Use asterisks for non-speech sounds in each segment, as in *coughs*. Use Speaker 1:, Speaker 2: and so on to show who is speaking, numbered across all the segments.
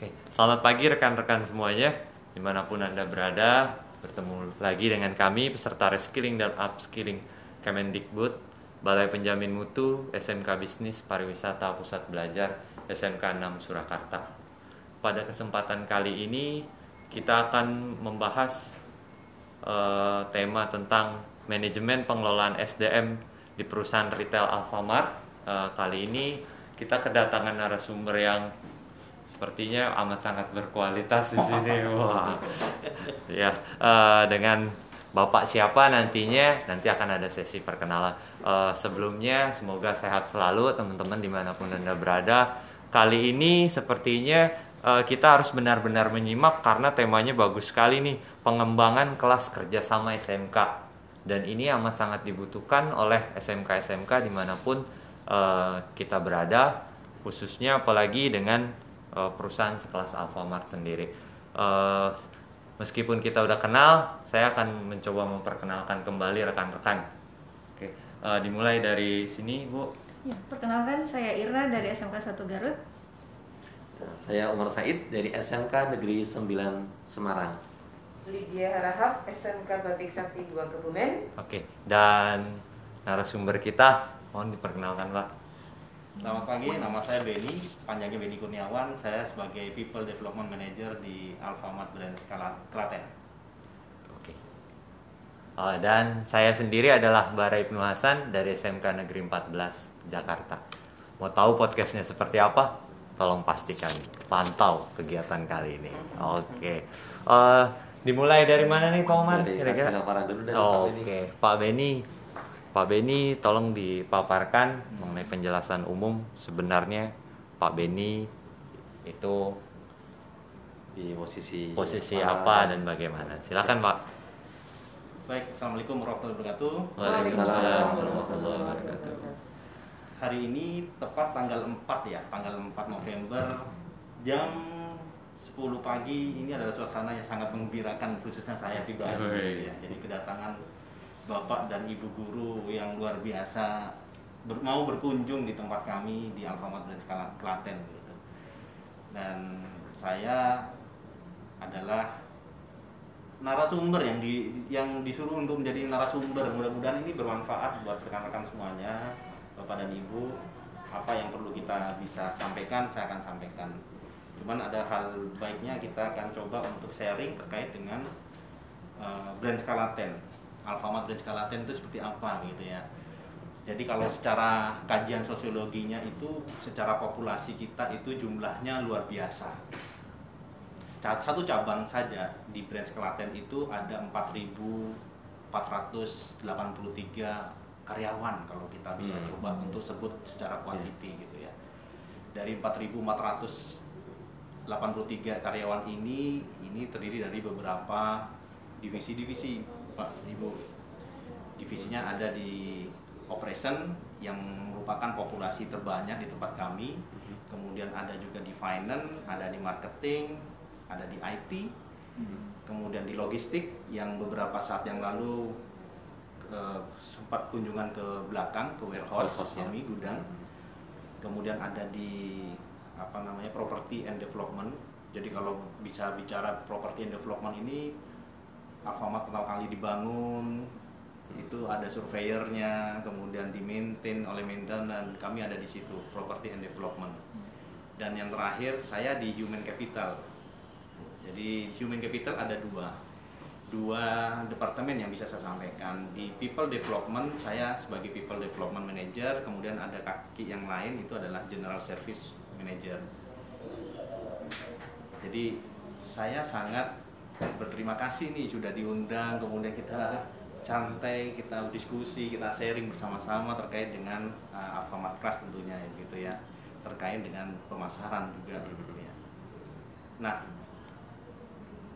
Speaker 1: Oke, selamat pagi rekan-rekan semuanya, di mana pun Anda berada, bertemu lagi dengan kami, peserta reskilling dan upskilling Kemendikbud, Balai Penjamin Mutu, SMK Bisnis Pariwisata Pusat Belajar, SMK 6 Surakarta. Pada kesempatan kali ini, kita akan membahas uh, tema tentang manajemen pengelolaan SDM di perusahaan retail Alfamart. Uh, kali ini kita kedatangan narasumber yang sepertinya amat sangat berkualitas di *laughs* sini. Wah, ya uh, dengan bapak siapa nantinya nanti akan ada sesi perkenalan. Uh, sebelumnya semoga sehat selalu teman-teman di mana pun anda berada. Kali ini sepertinya uh, kita harus benar-benar menyimak karena temanya bagus sekali nih pengembangan kelas kerjasama SMK dan ini amat sangat dibutuhkan oleh SMK-SMK di mana pun uh, kita berada khususnya apalagi dengan uh, perusahaan sekelas Alfamart sendiri. Uh, meskipun kita udah kenal, saya akan mencoba memperkenalkan kembali rekan-rekan. Oke, uh, dimulai dari sini, Bu.
Speaker 2: Ya, perkenalkan saya Irna dari SMK 1 Garut.
Speaker 3: Saya Umar Said dari SMK Negeri 9 Semarang.
Speaker 4: Lydia Harahap, SMK Batik Sakti 2 Kebumen.
Speaker 1: Oke, dan narasumber kita mohon diperkenalkan, Pak.
Speaker 5: Selamat pagi, nama saya Beni, panjangnya Beni Kurniawan. Saya sebagai People Development Manager di Alfamart Brand Klaten.
Speaker 1: Oke. Oh, dan saya sendiri adalah Bara Ibnu Hasan dari SMK Negeri 14 Jakarta. Mau tahu podcastnya seperti apa? Tolong pastikan pantau kegiatan kali ini. Oke. Uh, dimulai dari mana nih Pak Umar?
Speaker 3: Kira-kira.
Speaker 1: Oke, Pak Beni Pak Beni tolong dipaparkan mengenai penjelasan umum sebenarnya Pak Beni itu
Speaker 3: di posisi
Speaker 1: posisi apa dan bagaimana. Silakan Pak.
Speaker 5: Baik assalamualaikum warahmatullahi wabarakatuh.
Speaker 1: Waalaikumsalam warahmatullahi wabarakatuh.
Speaker 5: hari ini tepat tanggal 4 ya tanggal 4 November jam 10 pagi. Ini adalah suasana yang sangat menggembirakan khususnya saya pribadi. Ya. jadi kedatangan bapak dan ibu guru yang luar biasa ber, mau berkunjung di tempat kami di Alfamart dan Klaten gitu. Dan saya adalah narasumber yang di yang disuruh untuk menjadi narasumber. Mudah-mudahan ini bermanfaat buat rekan-rekan semuanya, bapak dan ibu. Apa yang perlu kita bisa sampaikan, saya akan sampaikan. Cuman ada hal baiknya kita akan coba untuk sharing terkait dengan uh, brand Skalaten Alfamart dan Skalaten itu seperti apa gitu ya. Jadi kalau secara kajian sosiologinya itu secara populasi kita itu jumlahnya luar biasa. Satu cabang saja di brand Skalaten itu ada 4.483 karyawan kalau kita bisa hmm. coba untuk sebut secara kuantiti yeah. gitu ya. Dari 4.483 karyawan ini ini terdiri dari beberapa divisi-divisi Pak Ibu divisinya ada di operation yang merupakan populasi terbanyak di tempat kami kemudian ada juga di finance ada di marketing ada di IT kemudian di logistik yang beberapa saat yang lalu uh, sempat kunjungan ke belakang ke warehouse, warehouse ya. kami ya. gudang kemudian ada di apa namanya property and development jadi kalau bisa bicara property and development ini Alfamart pertama kali dibangun itu ada surveyornya kemudian di maintain oleh maintenance dan kami ada di situ property and development. Dan yang terakhir saya di human capital. Jadi human capital ada dua. Dua departemen yang bisa saya sampaikan. Di people development saya sebagai people development manager kemudian ada kaki yang lain itu adalah general service manager. Jadi saya sangat berterima kasih nih sudah diundang kemudian kita santai kita diskusi kita sharing bersama-sama terkait dengan uh, Alfamart Class tentunya ya gitu ya. Terkait dengan pemasaran juga gitu ya. Nah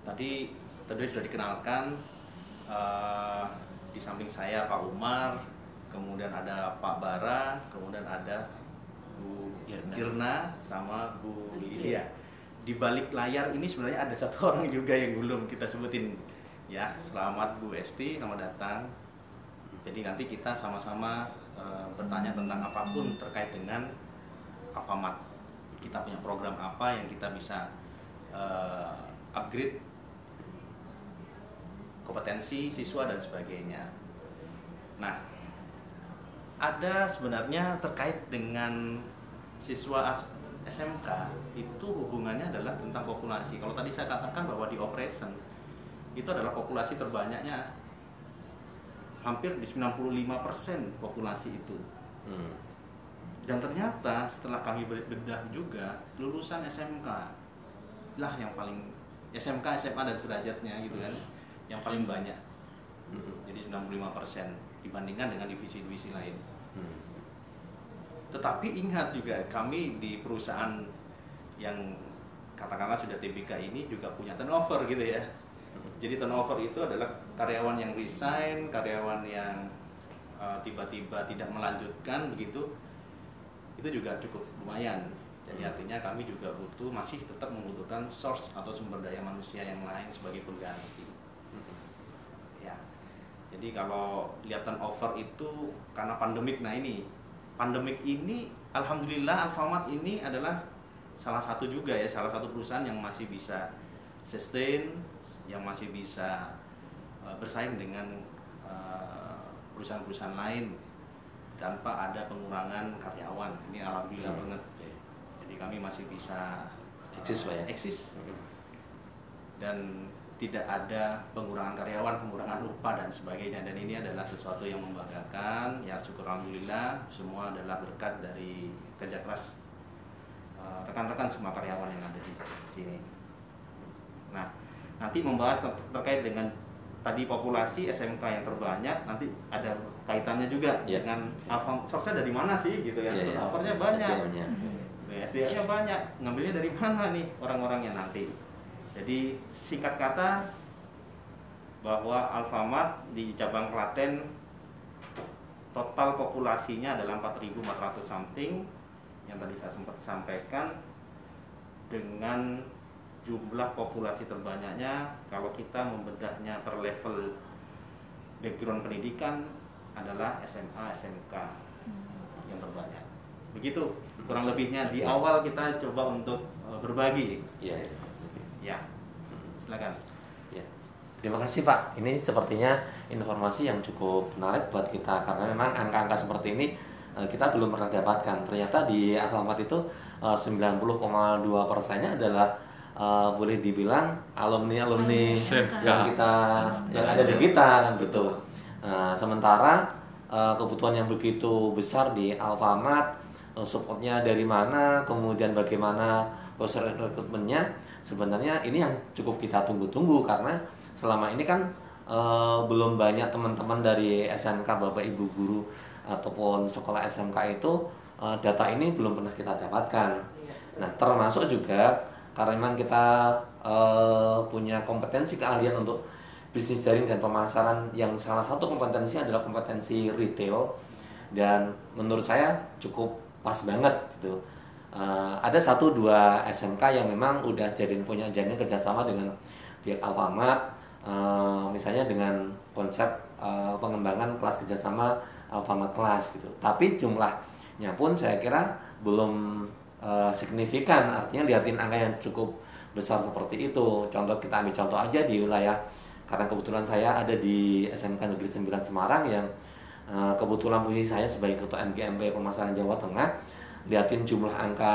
Speaker 5: tadi tadi sudah dikenalkan uh, di samping saya Pak Umar kemudian ada Pak Bara kemudian ada Bu Irna. Sama Bu Lydia di balik layar ini sebenarnya ada satu *laughs* orang juga yang belum kita sebutin. Ya selamat Bu Esti selamat datang. Jadi nanti kita sama-sama e, bertanya tentang apa pun terkait dengan Alfamart. Kita punya program apa yang kita bisa eh, upgrade kompetensi siswa dan sebagainya. Nah, ada sebenarnya terkait dengan siswa SMK itu hubungannya adalah tentang populasi. Kalau tadi saya katakan bahwa di operation itu adalah populasi terbanyaknya hampir di 95% populasi itu.
Speaker 3: Hmm.
Speaker 5: Dan ternyata setelah kami bedah juga lulusan SMK lah yang paling SMK, SMA dan sederajatnya gitu kan yang paling banyak.
Speaker 3: Hmm.
Speaker 5: Jadi 95% dibandingkan dengan divisi-divisi lain.
Speaker 3: Hmm.
Speaker 5: Tetapi ingat juga kami di perusahaan yang katakanlah sudah TBK ini juga punya turnover gitu ya. Jadi turnover itu adalah karyawan yang resign, karyawan yang uh, tiba-tiba tidak melanjutkan begitu. Itu juga cukup lumayan. Jadi artinya kami juga butuh masih tetap membutuhkan source atau sumber daya manusia yang lain sebagai pengganti. Ya. Jadi kalau lihat turnover itu karena pandemik nah ini pandemik ini alhamdulillah Alfamart ini adalah salah satu juga ya salah satu perusahaan yang masih bisa sustain yang masih bisa uh, bersaing dengan uh, perusahaan-perusahaan lain tanpa ada pengurangan karyawan ini alhamdulillah
Speaker 3: Hmm.
Speaker 5: banget jadi kami masih bisa uh,
Speaker 3: Eksis, Pak, ya?
Speaker 5: eksis
Speaker 3: Hmm.
Speaker 5: dan tidak ada pengurangan karyawan, pengurangan upah dan sebagainya dan ini adalah sesuatu yang membanggakan ya syukur alhamdulillah semua adalah berkat dari kerja keras uh, rekan-rekan semua karyawan yang ada di sini. Nah nanti membahas ter- terkait dengan tadi populasi SMK yang terbanyak nanti ada kaitannya juga
Speaker 3: Ya.
Speaker 5: dengan alfa source dari mana sih gitu ya,
Speaker 3: Iya, iya.
Speaker 5: turnovernya banyak.
Speaker 3: SDM-nya.
Speaker 5: SDM-nya banyak, ngambilnya dari mana nih orang-orangnya nanti. Jadi singkat kata bahwa Alfamart di cabang Klaten total populasinya adalah 4.400 something yang tadi saya sempat sampaikan dengan jumlah populasi terbanyaknya kalau kita membedahnya per level background pendidikan adalah SMA SMK yang terbanyak. Begitu kurang lebihnya. Di awal kita coba untuk eh, berbagi.
Speaker 3: Iya.
Speaker 5: Ya silakan
Speaker 3: Ya. Terima kasih Pak. Ini sepertinya informasi yang cukup menarik buat kita karena memang angka-angka seperti ini eh, kita belum pernah dapatkan. Ternyata di Alfamart itu eh, 90,2 persennya adalah eh, boleh dibilang alumni alumni yang kita yang ada di kita kan gitu. Nah, sementara eh, kebutuhan yang begitu besar di Alfamart eh, supportnya dari mana, kemudian bagaimana proses rekrutmennya, sebenarnya ini yang cukup kita tunggu-tunggu karena selama ini kan eh, belum banyak teman-teman dari SMK Bapak Ibu guru ataupun sekolah SMK itu eh, data ini belum pernah kita dapatkan. Nah, termasuk juga karena memang kita eh, punya kompetensi keahlian untuk bisnis daring dan pemasaran yang salah satu kompetensi adalah kompetensi retail dan menurut saya cukup pas banget gitu. Eh, ada satu dua SMK yang memang udah jadiin punya jadiin kerjasama dengan pihak Alfamart, eh, misalnya dengan konsep eh, pengembangan kelas kerjasama Alfamart kelas gitu. Tapi jumlahnya pun saya kira belum eh, signifikan, artinya lihatin angka yang cukup besar seperti itu. Contoh kita ambil contoh aja di wilayah karena kebetulan saya ada di SMK Negeri 9 Semarang yang eh, kebetulan posisi saya sebagai ketua NGMP Pemasaran Jawa Tengah liatin jumlah angka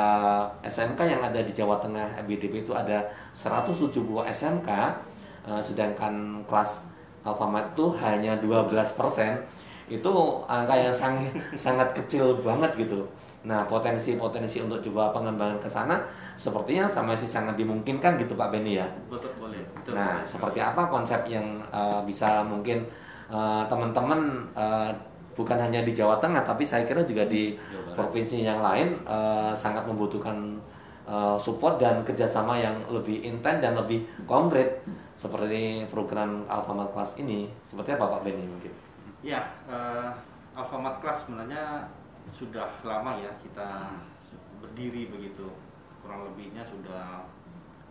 Speaker 3: SMK yang ada di Jawa Tengah MBDP itu ada 170 SMK eh, sedangkan kelas Alfamart itu hanya 12% itu angka yang sangat *laughs* sangat kecil banget gitu. Nah potensi-potensi untuk coba pengembangan ke sana sepertinya sama masih sangat dimungkinkan gitu Pak Beni ya.
Speaker 5: Betul boleh. Betul,
Speaker 3: Nah,
Speaker 5: boleh.
Speaker 3: seperti apa konsep yang uh, bisa mungkin uh, teman-teman uh, bukan hanya di Jawa Tengah, tapi saya kira juga di provinsi yang lain uh, sangat membutuhkan uh, support dan kerjasama yang lebih intens dan lebih konkret seperti program Alfamart Class ini. Seperti apa Pak Benny mungkin?
Speaker 5: Ya, eh, Alfamart Class sebenarnya sudah lama ya kita berdiri begitu. Kurang lebihnya sudah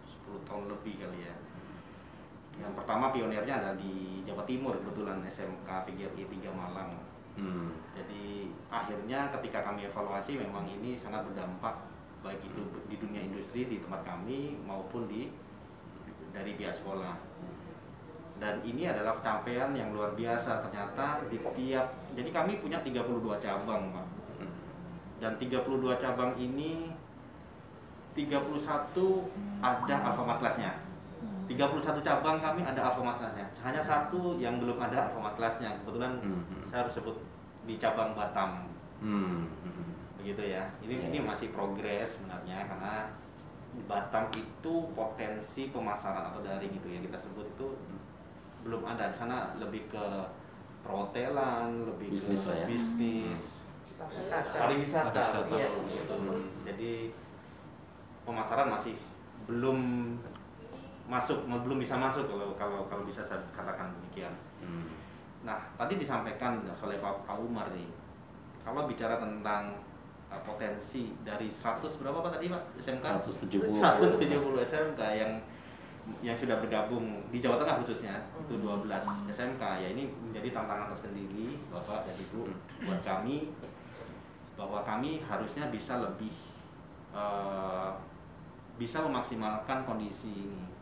Speaker 5: 10 tahun lebih kali ya. Yang pertama pionirnya ada di Jawa Timur kebetulan SMK PGRI 3 Malang.
Speaker 3: Hmm.
Speaker 5: Jadi akhirnya ketika kami evaluasi memang ini sangat berdampak baik itu di dunia industri di tempat kami maupun di dari pihak sekolah. Dan ini adalah pencapaian yang luar biasa. Ternyata di tiap jadi kami punya 32 cabang Pak. Dan 32 cabang ini 31 ada Alfamart kelasnya 31 cabang kami ada Alfamart kelasnya hanya satu yang belum ada Alfamart kelasnya kebetulan
Speaker 3: Hmm.
Speaker 5: saya harus sebut di cabang Batam
Speaker 3: Hmm. hmm.
Speaker 5: begitu ya ini
Speaker 3: Ya,
Speaker 5: ini masih progres sebenarnya karena Batam itu potensi pemasaran atau daring gitu yang kita sebut itu belum ada di sana lebih ke perhotelan lebih
Speaker 3: Bisnis
Speaker 5: ke
Speaker 3: ya.
Speaker 5: bisnis
Speaker 4: Wisata.
Speaker 5: pariwisata gitu. jadi pemasaran masih belum masuk belum bisa masuk kalau kalau kalau bisa saya katakan demikian
Speaker 3: Hmm.
Speaker 5: Nah, tadi disampaikan oleh Pak Pak Umar nih, kalau bicara tentang uh, potensi dari 100 berapa Pak tadi Pak SMK?
Speaker 3: 170.
Speaker 5: 170 SMK yang yang sudah bergabung di Jawa Tengah khususnya itu 12 SMK ya ini menjadi tantangan tersendiri Bapak dan Ibu buat kami bahwa kami harusnya bisa lebih uh, bisa memaksimalkan kondisi ini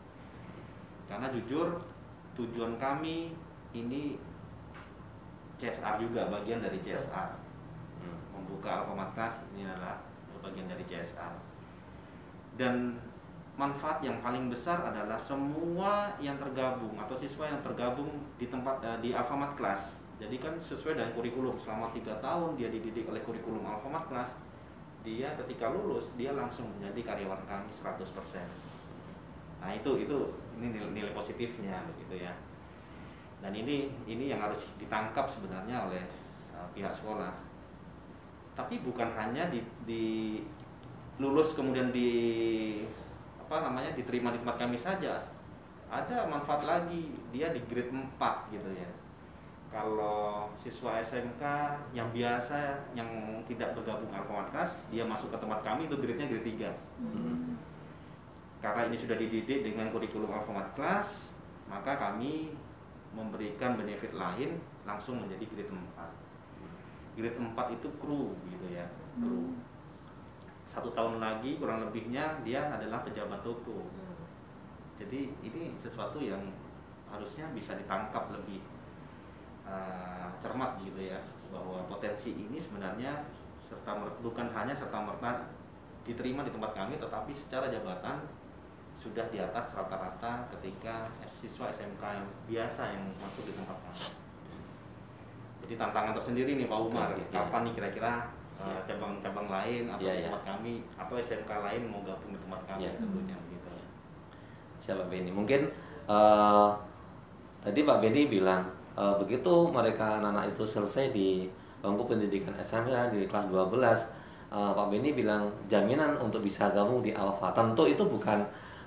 Speaker 5: karena jujur tujuan kami ini CSR juga bagian dari CSR
Speaker 3: Hmm.
Speaker 5: membuka Alfamart Class ini adalah bagian dari CSR dan manfaat yang paling besar adalah semua yang tergabung atau siswa yang tergabung di tempat eh, di Alfamart Class. Jadi kan sesuai dengan kurikulum selama tiga tahun dia dididik oleh kurikulum Alfamart Class dia ketika lulus dia langsung menjadi karyawan kami 100% nah itu itu ini nilai, nilai positifnya begitu ya. Dan ini ini yang harus ditangkap sebenarnya oleh uh, pihak sekolah. Tapi bukan hanya di, di lulus kemudian di apa namanya diterima di tempat kami saja. Ada manfaat lagi dia di grade 4 gitu ya. Kalau siswa SMK yang biasa yang tidak bergabung Alfamart Class dia masuk ke tempat kami itu grade-nya grade 3
Speaker 3: Hmm.
Speaker 5: Karena ini sudah dididik dengan kurikulum Alfamart Class, maka kami memberikan benefit lain langsung menjadi grade 4. Grade 4 itu kru gitu ya, kru. Satu tahun lagi kurang lebihnya dia adalah pejabat toko. Jadi ini sesuatu yang harusnya bisa ditangkap lebih uh, cermat gitu ya, bahwa potensi ini sebenarnya serta bukan hanya serta merta diterima di tempat kami, tetapi secara jabatan sudah di atas rata-rata ketika siswa SMK yang biasa yang masuk di tempat kami. Jadi tantangan tersendiri nih Pak Umar,
Speaker 3: iya.
Speaker 5: kapan nih kira-kira uh,
Speaker 3: Iya.
Speaker 5: cabang-cabang lain atau
Speaker 3: Iya, iya.
Speaker 5: tempat kami atau SMK lain mau gabung di tempat kami
Speaker 3: Iya.
Speaker 5: tentunya begitu.
Speaker 3: Siapa Benny? Mungkin eh, tadi Pak Benny bilang eh, begitu mereka anak-anak itu selesai di bangku pendidikan SMP di kelas 12 eh, Pak Benny bilang jaminan untuk bisa gabung di Alfa. Tentu itu bukan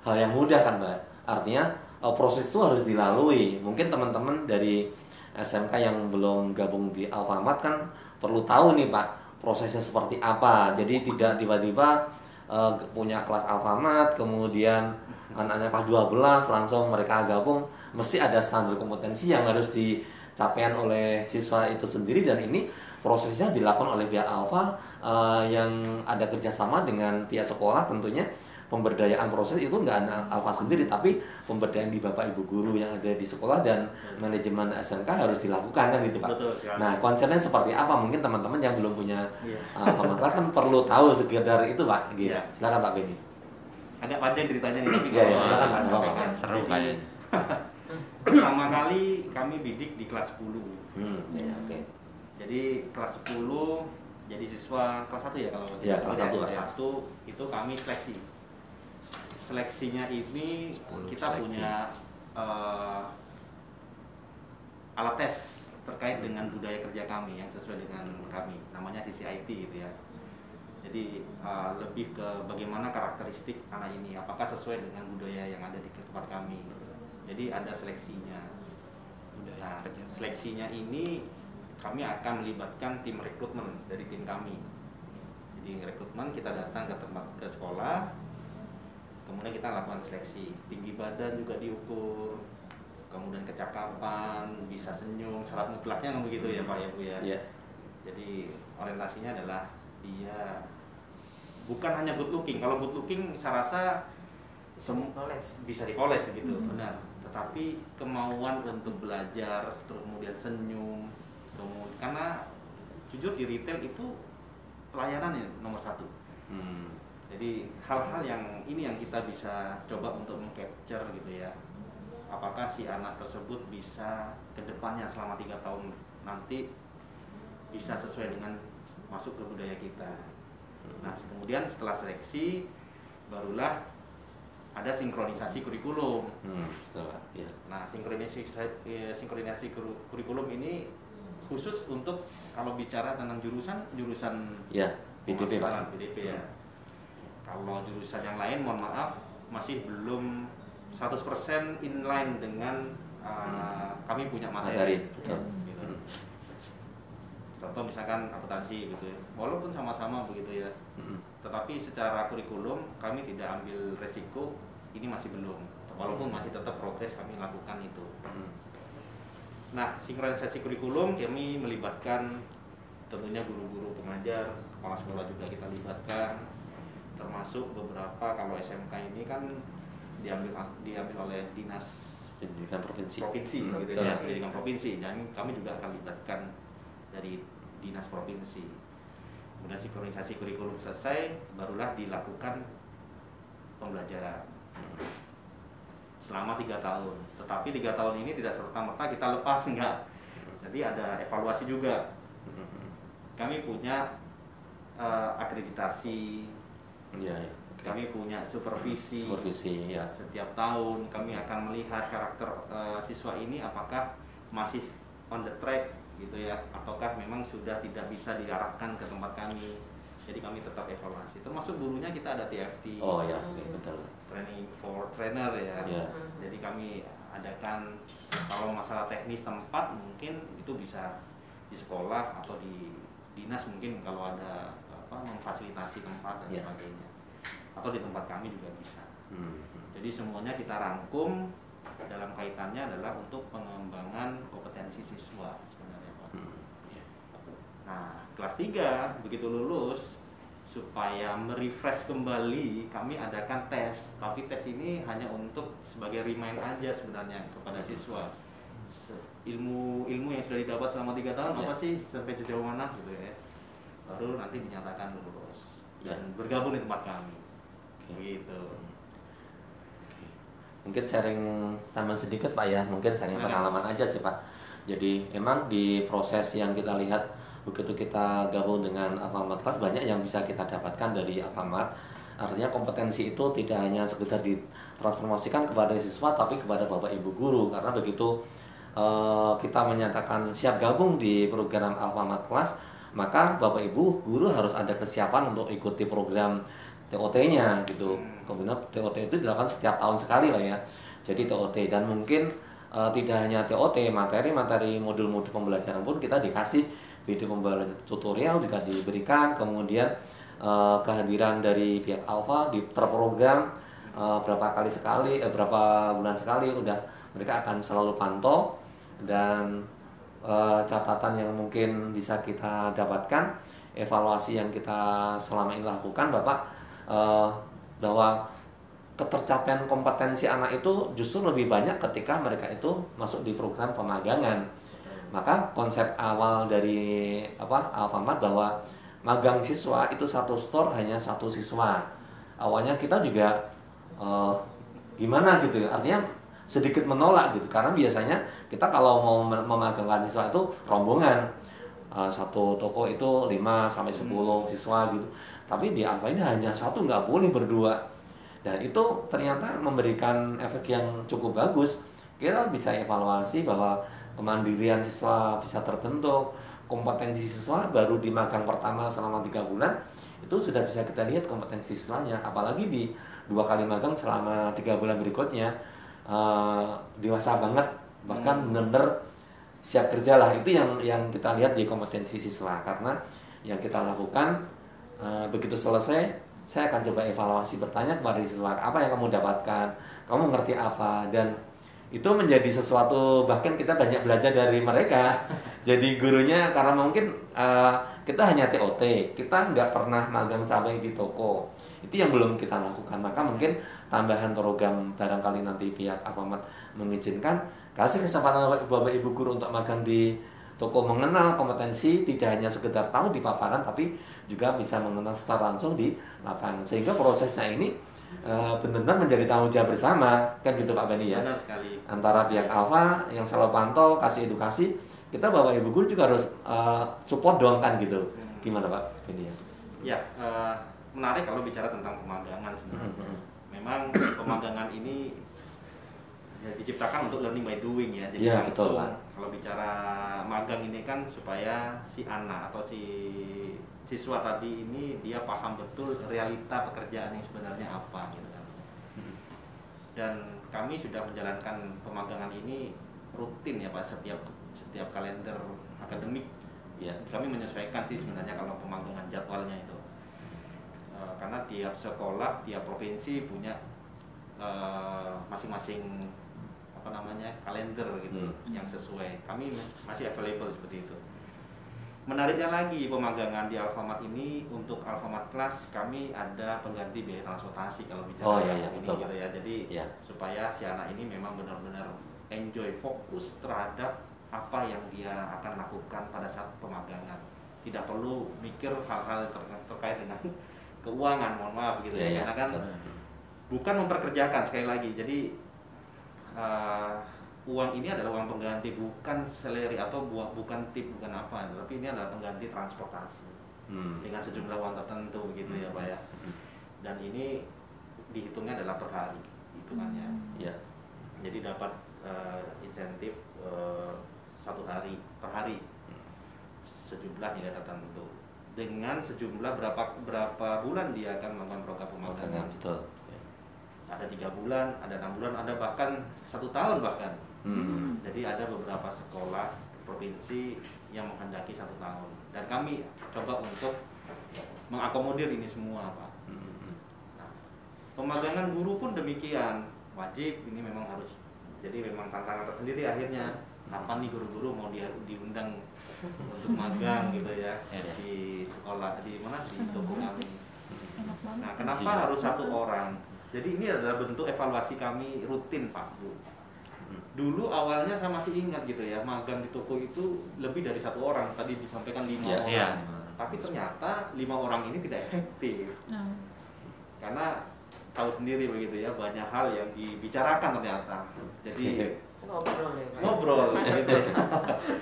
Speaker 3: hal yang mudah kan Mbak. Artinya eh, proses itu harus dilalui. Mungkin teman-teman dari SMK yang belum gabung di Alfamart kan perlu tahu nih Pak prosesnya seperti apa. Jadi tidak tiba-tiba eh, punya kelas Alfamart kemudian anaknya kelas 12 langsung mereka gabung mesti ada standar kompetensi yang harus dicapaian oleh siswa itu sendiri dan ini prosesnya dilakukan oleh pihak Alfa eh, yang ada kerjasama dengan pihak sekolah tentunya pemberdayaan proses itu nggak hanya Alfa sendiri tapi pemberdayaan di bapak ibu guru yang ada di sekolah dan manajemen SMK harus dilakukan kan gitu pak.
Speaker 5: Betul.
Speaker 3: Nah konsepnya seperti apa mungkin teman-teman yang belum punya
Speaker 5: Iya.
Speaker 3: uh, kan perlu tahu sekedar itu pak. Gitu.
Speaker 5: Iya.
Speaker 3: Silakan Pak Beni.
Speaker 5: Agak panjang ceritanya nih tapi
Speaker 3: Iya, iya,
Speaker 5: kalau-
Speaker 3: silakan, Pak, silakan.
Speaker 1: Seru kayaknya. *laughs*
Speaker 5: Pertama kali kami bidik di kelas 10.
Speaker 3: Hmm, ya, oke.
Speaker 5: Jadi kelas 10 jadi siswa kelas 1 ya kalau
Speaker 3: Iya,
Speaker 5: tidak
Speaker 3: kelas
Speaker 5: salah,
Speaker 3: satu,
Speaker 5: kelas
Speaker 3: ya.
Speaker 5: 1 itu kami seleksi. Seleksinya ini
Speaker 1: 10
Speaker 5: kita
Speaker 1: seleksi.
Speaker 5: punya eh, alat tes terkait dengan budaya kerja kami yang sesuai dengan kami namanya sisi IT gitu ya. Jadi eh, lebih ke bagaimana karakteristik anak ini apakah sesuai dengan budaya yang ada di tempat kami. Jadi ada seleksinya.
Speaker 1: Budaya
Speaker 5: Nah,
Speaker 1: kerja.
Speaker 5: seleksinya ini kami akan melibatkan tim rekrutmen dari tim kami. Jadi rekrutmen kita datang ke tempat ke sekolah, kemudian kita lakukan seleksi. Tinggi badan juga diukur, kemudian kecakapan, bisa senyum, syarat mutlaknya kan begitu ya Pak ya Bu ya.
Speaker 3: Iya.
Speaker 5: Jadi orientasinya adalah dia bukan hanya good looking kalau good looking saya rasa sem-
Speaker 4: Poles.
Speaker 5: bisa dipoles gitu benar tetapi kemauan untuk belajar terus kemudian senyum kemudian karena jujur di retail itu pelayanan ya nomor satu
Speaker 3: Hmm.
Speaker 5: Jadi hal-hal yang ini yang kita bisa coba untuk mengcapture gitu ya. Apakah si anak tersebut bisa ke depannya selama tiga tahun nanti bisa sesuai dengan masuk ke budaya kita. Nah kemudian setelah seleksi barulah ada sinkronisasi kurikulum.
Speaker 3: Hmm, betul, Pak. Ya.
Speaker 5: Nah sinkronisasi eh, sinkronisasi kurikulum ini khusus untuk kalau bicara tentang jurusan jurusan
Speaker 3: Ya, BDP
Speaker 5: Pemasaran,
Speaker 3: Pak.
Speaker 5: BDP ya. Kalau jurusan yang lain mohon maaf masih belum 100% inline dengan uh, kami punya
Speaker 3: Materi,
Speaker 5: materi.
Speaker 3: betul.
Speaker 5: Gitu.
Speaker 3: Hmm.
Speaker 5: Contoh misalkan akuntansi gitu ya. Walaupun sama-sama begitu ya.
Speaker 3: Hmm.
Speaker 5: Tetapi secara kurikulum kami tidak ambil resiko ini masih belum. Walaupun masih tetap progres kami lakukan itu.
Speaker 3: Hmm.
Speaker 5: Nah, sinkronisasi kurikulum kami melibatkan tentunya guru-guru pengajar, kepala sekolah juga kita libatkan, termasuk beberapa kalau SMK ini kan diambil diambil oleh dinas
Speaker 3: Pendidikan provinsi.
Speaker 5: provinsi
Speaker 3: Hmm,
Speaker 5: gitu ya, pendidikan provinsi dan kami juga akan libatkan dari dinas provinsi. Kemudian sinkronisasi kurikulum selesai, barulah dilakukan pembelajaran selama tiga tahun. Tetapi tiga tahun ini tidak serta merta kita lepas enggak. Jadi ada evaluasi juga.
Speaker 3: Hmm.
Speaker 5: Kami punya eh, akreditasi,
Speaker 3: Iya, ya.
Speaker 5: kami punya supervisi.
Speaker 3: Supervisi, ya.
Speaker 5: Setiap tahun kami akan melihat karakter eh, siswa ini apakah masih on the track gitu ya, ataukah memang sudah tidak bisa diarahkan ke tempat kami. Jadi kami tetap evaluasi. Termasuk gurunya kita ada TFT,
Speaker 3: Oh ya, oke, betul.
Speaker 5: training for trainer ya.
Speaker 3: Iya.
Speaker 5: Jadi kami adakan kalau masalah teknis tempat mungkin itu bisa di sekolah atau di dinas mungkin kalau ada apa memfasilitasi tempat dan
Speaker 3: Iya.
Speaker 5: sebagainya. Atau di tempat kami juga bisa.
Speaker 3: Hmm.
Speaker 5: Jadi semuanya kita rangkum dalam kaitannya adalah untuk pengembangan kompetensi siswa sebenarnya Pak.
Speaker 3: Hmm. Ya.
Speaker 5: Nah, kelas 3 begitu lulus supaya merefresh kembali kami adakan tes. Tapi tes ini hanya untuk sebagai remind aja sebenarnya kepada siswa. Ilmu ilmu yang sudah didapat selama tiga tahun
Speaker 3: Ya.
Speaker 5: apa sih sampai sejauh mana gitu ya. Baru nanti dinyatakan lulus
Speaker 3: Ya.
Speaker 5: dan bergabung di tempat kami.
Speaker 3: Oke.
Speaker 5: Gitu.
Speaker 3: Mungkin sharing tambahan sedikit Pak ya, mungkin sharing pengalaman aja sih Pak. Jadi emang di proses yang kita lihat begitu kita gabung dengan Alfamart Class banyak yang bisa kita dapatkan dari Alfamart. Artinya kompetensi itu tidak hanya sekedar ditransformasikan kepada siswa tapi kepada Bapak Ibu guru karena begitu eh, kita menyatakan siap gabung di program Alfamart Class maka Bapak Ibu guru harus ada kesiapan untuk ikuti program TOT-nya gitu. Kemudian TOT itu dilakukan setiap tahun sekali lah ya. Jadi TOT dan mungkin eh, tidak hanya TOT, materi-materi modul-modul pembelajaran pun kita dikasih video pembelajaran tutorial juga diberikan. Kemudian eh, kehadiran dari pihak Alfa di terprogram eh, berapa kali sekali, eh, berapa bulan sekali udah mereka akan selalu pantau dan eh, catatan yang mungkin bisa kita dapatkan evaluasi yang kita selama ini lakukan Bapak eh, bahwa ketercapaian kompetensi anak itu justru lebih banyak ketika mereka itu masuk di program pemagangan. Maka konsep awal dari apa Alfamart bahwa magang siswa itu satu store hanya satu siswa. Awalnya kita juga eh, gimana gitu ya? Artinya sedikit menolak gitu. Karena biasanya kita kalau mau mem- memagangkan siswa itu rombongan. Eh, satu toko itu 5 sampai 10 siswa gitu. Tapi di Alfa ini hanya satu nggak boleh berdua. Dan itu ternyata memberikan efek yang cukup bagus. Kita bisa evaluasi bahwa kemandirian siswa bisa terbentuk kompetensi siswa baru di magang pertama selama tiga bulan itu sudah bisa kita lihat kompetensi siswanya. Apalagi di dua kali magang selama tiga bulan berikutnya eh, dewasa banget bahkan benar-benar siap kerja lah. Itu yang yang kita lihat di kompetensi siswa. Karena yang kita lakukan eh, begitu selesai saya akan coba evaluasi bertanya kepada siswa apa yang kamu dapatkan? Kamu ngerti apa? Dan itu menjadi sesuatu bahkan kita banyak belajar dari mereka. *laughs* Jadi gurunya karena mungkin eh, kita hanya TOT, kita nggak pernah magang sampai di toko. Itu yang belum kita lakukan. Maka mungkin tambahan program barangkali nanti pihak Alfamart mengizinkan kasih kesempatan Bapak Ibu guru untuk magang di toko mengenal kompetensi tidak hanya sekedar tahu di paparan tapi juga bisa mengenal secara langsung di lapangan sehingga prosesnya ini eh, benar-benar menjadi tanggung jawab bersama kan gitu Pak Bani ya
Speaker 5: Benar sekali.
Speaker 3: antara pihak Alfa yang selalu pantau kasih edukasi kita bapak ibu guru juga harus eh, support dong kan gitu gimana Pak Bani ya
Speaker 5: Ya, eh, menarik kalau bicara tentang pemagangan sebenarnya.
Speaker 3: Mhm.
Speaker 5: Memang *coughs* pemagangan ini ya, diciptakan untuk learning by doing ya. Jadi
Speaker 3: Iya,
Speaker 5: langsung
Speaker 3: betul,
Speaker 5: kalau bicara magang ini kan supaya si anak atau si siswa tadi ini dia paham betul realita pekerjaan yang sebenarnya apa gitu kan. Dan kami sudah menjalankan pemagangan ini rutin ya Pak setiap setiap kalender akademik
Speaker 3: ya
Speaker 5: kami menyesuaikan sih sebenarnya kalau pemanggangan jadwalnya itu. Eh, karena tiap sekolah tiap provinsi punya eh, masing-masing apa namanya kalender gitu
Speaker 3: Hmm.
Speaker 5: yang sesuai. Kami masih available seperti itu. Menariknya lagi pemagangan di Alfamart ini untuk Alfamart Class kami ada pengganti biaya transportasi kalau bicara
Speaker 3: Oh, iya, iya,
Speaker 5: ini
Speaker 3: betul,
Speaker 5: gitu ya. Jadi
Speaker 3: Iya.
Speaker 5: supaya si anak ini memang benar-benar enjoy fokus terhadap apa yang dia akan lakukan pada saat pemagangan. Tidak perlu mikir hal-hal ter- terkait dengan *laughs* keuangan mohon maaf gitu ya,
Speaker 3: Iya,
Speaker 5: karena kan
Speaker 3: betul.
Speaker 5: bukan memperkerjakan sekali lagi. Jadi uh, uang ini adalah uang pengganti bukan seleri atau buah bukan tip bukan apa tapi ini adalah pengganti transportasi
Speaker 3: Hmm.
Speaker 5: dengan sejumlah uang tertentu gitu ya pak ya. Dan ini dihitungnya adalah per hari hitungannya.
Speaker 3: Ya
Speaker 5: jadi dapat uh, insentif uh, satu hari per hari. Sejumlah nilai tertentu dengan sejumlah berapa berapa bulan dia akan melakukan program
Speaker 3: Magangan,
Speaker 5: pemagangan
Speaker 3: betul. Ya.
Speaker 5: ada tiga bulan ada enam bulan ada bahkan satu tahun bahkan.
Speaker 3: Hmm.
Speaker 5: jadi ada beberapa sekolah provinsi yang menghendaki satu tahun. Dan kami coba untuk mengakomodir ini semua pak.
Speaker 3: Hmm.
Speaker 5: Nah, pemagangan guru pun demikian. Wajib ini memang harus. Jadi memang tantangan tersendiri akhirnya kapan nih guru-guru mau dia diundang untuk magang gitu ya?
Speaker 3: Ya.
Speaker 5: di sekolah di mana? Di toko kami. Nah kenapa
Speaker 3: Iya.
Speaker 5: harus satu orang? Jadi ini adalah bentuk evaluasi kami rutin pak bu.
Speaker 3: Hmm.
Speaker 5: dulu awalnya saya masih ingat gitu ya magang di toko itu lebih dari satu orang. Tadi disampaikan lima
Speaker 3: Iya.
Speaker 5: orang.
Speaker 1: Iya.
Speaker 5: tapi ternyata lima orang ini tidak efektif.
Speaker 2: Nah.
Speaker 5: Karena tahu sendiri begitu ya banyak hal yang dibicarakan ternyata. Jadi *laughs*
Speaker 4: ngobrol ya Pak.
Speaker 5: ngobrol *laughs* gitu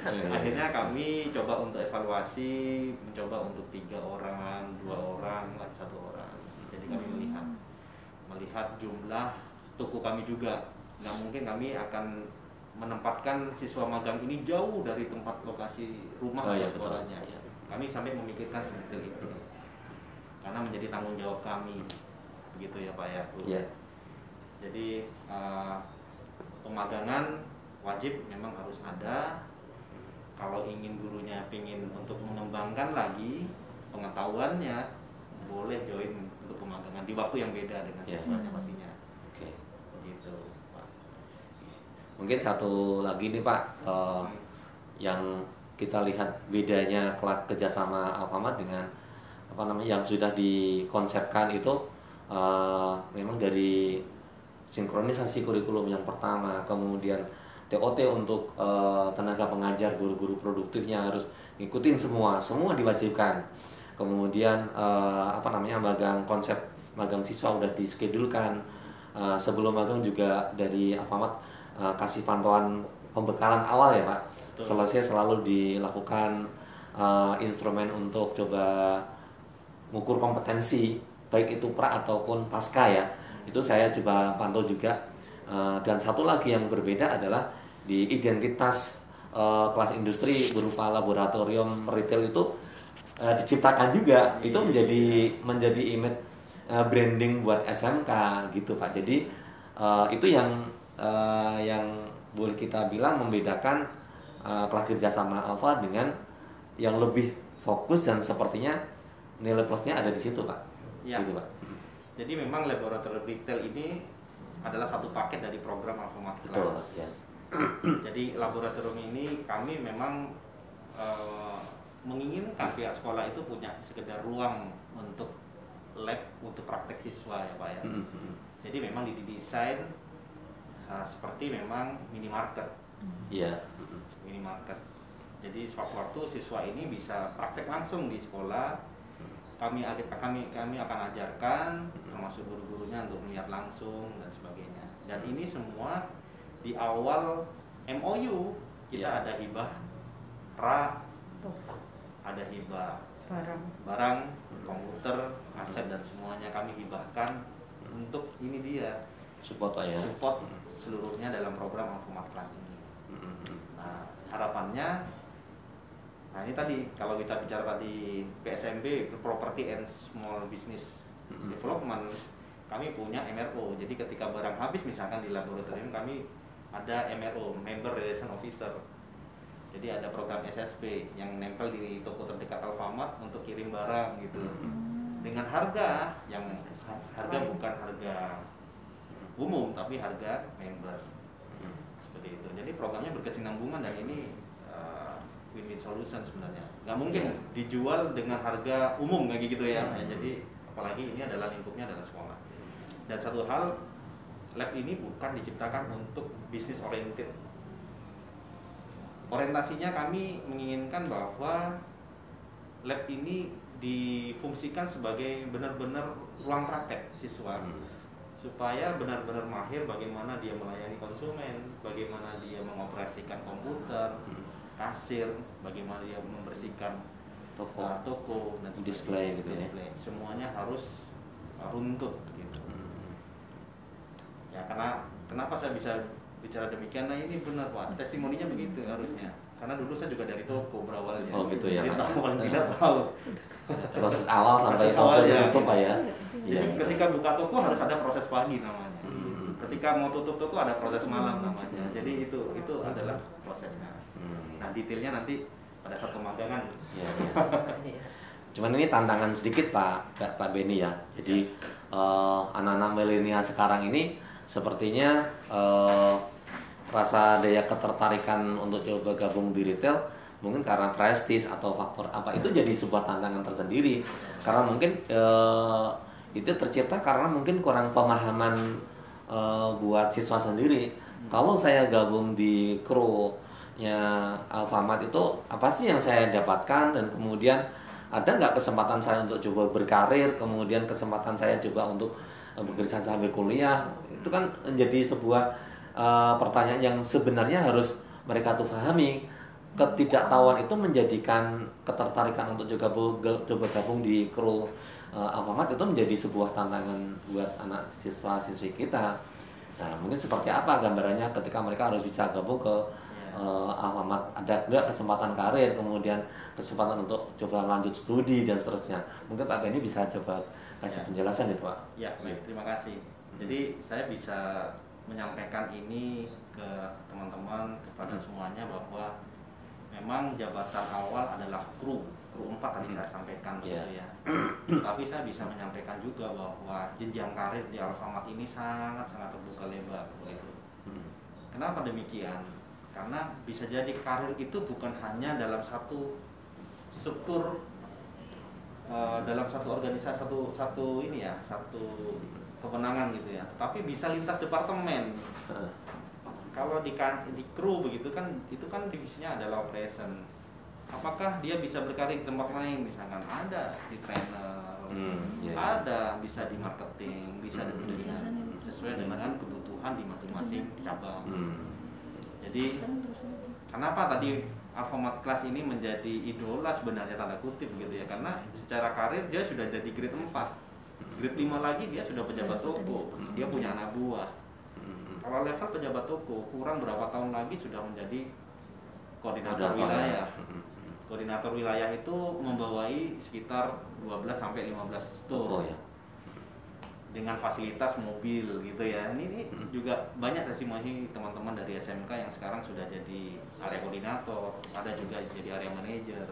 Speaker 3: Iya.
Speaker 5: akhirnya kami coba untuk evaluasi mencoba untuk tiga orang dua orang lagi satu orang jadi kami melihat melihat jumlah toko kami juga nggak mungkin kami akan menempatkan siswa magang ini jauh dari tempat lokasi rumah
Speaker 3: Oh,
Speaker 5: atau
Speaker 3: iya, betul.
Speaker 5: sekolahnya
Speaker 3: Iya.
Speaker 5: kami sampai memikirkan seperti itu karena menjadi tanggung jawab kami begitu ya pak ya
Speaker 3: ya
Speaker 5: jadi eh, pemagangan wajib memang harus ada kalau ingin gurunya ingin untuk mengembangkan lagi pengetahuannya boleh join untuk pemagangan di waktu yang beda dengan
Speaker 3: Ya.
Speaker 5: siswanya pastinya
Speaker 3: oke
Speaker 5: gitu Pak.
Speaker 3: mungkin satu lagi nih Pak eh, yang kita lihat bedanya kerjasama Alfamart dengan apa namanya yang sudah dikonsepkan itu eh, memang dari sinkronisasi kurikulum yang pertama kemudian TOT untuk eh, tenaga pengajar guru-guru produktifnya harus ngikutin semua semua diwajibkan. Kemudian eh, apa namanya magang konsep magang siswa udah diskedulkan Eh, sebelum magang juga dari Alfamart eh, kasih pantauan pembekalan awal ya Pak.
Speaker 5: Betul.
Speaker 3: selesai selalu dilakukan eh, instrumen untuk coba mengukur kompetensi baik itu pra ataupun pasca ya itu saya coba pantau juga. Eh, dan satu lagi yang berbeda adalah di identitas eh, kelas industri berupa laboratorium retail itu eh, diciptakan juga. Itu menjadi menjadi image branding buat SMK gitu Pak. Jadi eh, itu yang eh, yang boleh kita bilang membedakan eh, kelas kerja sama Alfa dengan yang lebih fokus dan sepertinya nilai plusnya ada di situ Pak.
Speaker 5: Ya.
Speaker 3: gitu Pak
Speaker 5: jadi memang laboratorium retail ini adalah satu paket dari program Alfamart
Speaker 3: betul ya
Speaker 5: Jadi laboratorium ini kami memang eh, menginginkan pihak sekolah itu punya sekedar ruang untuk lab untuk praktek siswa ya Pak ya.
Speaker 3: Mm, mm.
Speaker 5: Jadi memang didesain uh, seperti memang minimarket,
Speaker 3: Iya. Mm,
Speaker 5: minimarket. Jadi sewaktu-waktu siswa ini bisa praktek langsung di sekolah. Kami kami kami akan ajarkan termasuk guru-gurunya untuk melihat langsung dan sebagainya. Dan ini semua di awal MOU kita
Speaker 3: Iya.
Speaker 5: ada hibah ra ada hibah
Speaker 4: barang
Speaker 5: barang, komputer, aset dan semuanya kami hibahkan untuk ini dia
Speaker 3: Support ya.
Speaker 5: support seluruhnya dalam program Alfamart Class ini. Nah, harapannya Nah, ini tadi kalau kita bicara tadi PSMB Property and Small Business
Speaker 3: Mhm.
Speaker 5: Development kami punya MRO. Jadi ketika barang habis misalkan di laboratorium kami ada MRO, Member Relation Officer. Jadi ada program SSP yang nempel di toko terdekat Alfamart untuk kirim barang gitu. Dengan harga yang harga bukan harga umum tapi harga member seperti itu. Jadi programnya berkesinambungan dan ini win-win solution sebenarnya. Nggak mungkin dijual dengan harga umum kayak gitu ya. Ya, Jadi apalagi ini adalah lingkupnya adalah sekolah. Dan satu hal lab ini bukan diciptakan untuk bisnis oriented. Orientasinya kami menginginkan bahwa lab ini difungsikan sebagai benar-benar ruang praktek siswa
Speaker 3: Hmm.
Speaker 5: supaya benar-benar mahir bagaimana dia melayani konsumen, bagaimana dia mengoperasikan komputer, kasir, bagaimana dia membersihkan
Speaker 3: Toko.
Speaker 5: uh, toko dan sebagainya.
Speaker 3: Display gitu ya.
Speaker 5: Display. Semuanya harus uh, runtut gitu.
Speaker 3: Mm,
Speaker 5: Ya karena kenapa saya bisa bicara demikian? Nah ini benar pak, testimoninya begitu harusnya. Karena dulu saya juga dari toko berawalnya.
Speaker 3: Oh, gitu ya,
Speaker 5: Jadi tahu paling tidak tahu.
Speaker 3: Proses awal sampai
Speaker 5: Proses
Speaker 3: toko
Speaker 5: awal, ya.
Speaker 3: Pak ya. Iya.
Speaker 5: Jadi ketika buka toko harus ada proses pagi namanya.
Speaker 3: Hmm.
Speaker 5: Ketika mau tutup toko ada proses malam namanya. Jadi itu itu adalah prosesnya.
Speaker 3: Hmm.
Speaker 5: Nah detailnya nanti pada saat pemagangan.
Speaker 3: Iya, iya. *laughs* Cuman ini tantangan sedikit Pak Pak, Beni ya. Jadi eh, anak-anak milenial sekarang ini sepertinya eh, rasa daya ketertarikan untuk coba gabung di retail mungkin karena prestis atau faktor apa itu jadi sebuah tantangan tersendiri karena mungkin eh, itu tercipta karena mungkin kurang pemahaman eh, buat siswa sendiri. Kalau saya gabung di kru nya Alfamart itu apa sih yang saya dapatkan? Dan kemudian ada nggak kesempatan saya untuk coba berkarir? Kemudian kesempatan saya coba untuk eh, bekerja sambil kuliah? Itu kan menjadi sebuah eh, pertanyaan yang sebenarnya harus mereka tuh pahami ketidaktahuan itu menjadikan ketertarikan untuk juga coba gabung di kru eh, Alfamart itu menjadi sebuah tantangan buat anak siswa siswi kita. Nah mungkin seperti apa gambarannya ketika mereka harus bisa gabung ke eh, Alfamart? Ada nggak kesempatan karir kemudian kesempatan untuk coba lanjut studi dan seterusnya? Mungkin Pak Benny bisa coba kasih
Speaker 5: Ya.
Speaker 3: penjelasan ya Pak.
Speaker 5: Ya baik. Terima kasih. Jadi saya bisa menyampaikan ini ke teman-teman kepada
Speaker 3: Hmm.
Speaker 5: semuanya bahwa memang jabatan awal adalah kru 4 tadi saya sampaikan begitu
Speaker 3: Iya.
Speaker 5: ya. *clears throat* Tapi saya bisa menyampaikan juga bahwa jenjang karir di Alfamart ini sangat-sangat terbuka lebar begitu.
Speaker 3: Hmm.
Speaker 5: Kenapa demikian? Karena bisa jadi karir itu bukan hanya dalam satu struktur eh, dalam satu organisasi satu satu ini ya satu kewenangan gitu ya, tapi bisa lintas departemen. Kalau di di kru begitu kan itu kan divisinya adalah operation. Apakah dia bisa berkarir di tempat lain misalkan ada di trainer,
Speaker 3: Hmm, iya.
Speaker 5: ada bisa di marketing, bisa di
Speaker 3: Hmm.
Speaker 5: dengan sesuai dengan kebutuhan di masing-masing cabang.
Speaker 3: Hmm.
Speaker 5: Jadi kenapa tadi Alfamart Class ini menjadi idola sebenarnya tanda kutip gitu ya karena secara karir dia sudah jadi grade 4 grade 5 lagi dia sudah pejabat toko dia punya anak buah
Speaker 3: Hmm.
Speaker 5: kalau level pejabat toko kurang berapa tahun lagi sudah menjadi koordinator
Speaker 3: Koordinator.
Speaker 5: wilayah
Speaker 3: Hmm.
Speaker 5: Koordinator wilayah itu membawai sekitar 12 sampai 15
Speaker 3: Toko
Speaker 5: store
Speaker 3: ya.
Speaker 5: dengan fasilitas mobil gitu ya. Ini, ini
Speaker 3: Hmm.
Speaker 5: juga banyak testimoni teman-teman dari SMK yang sekarang sudah jadi area koordinator, ada juga jadi area manajer.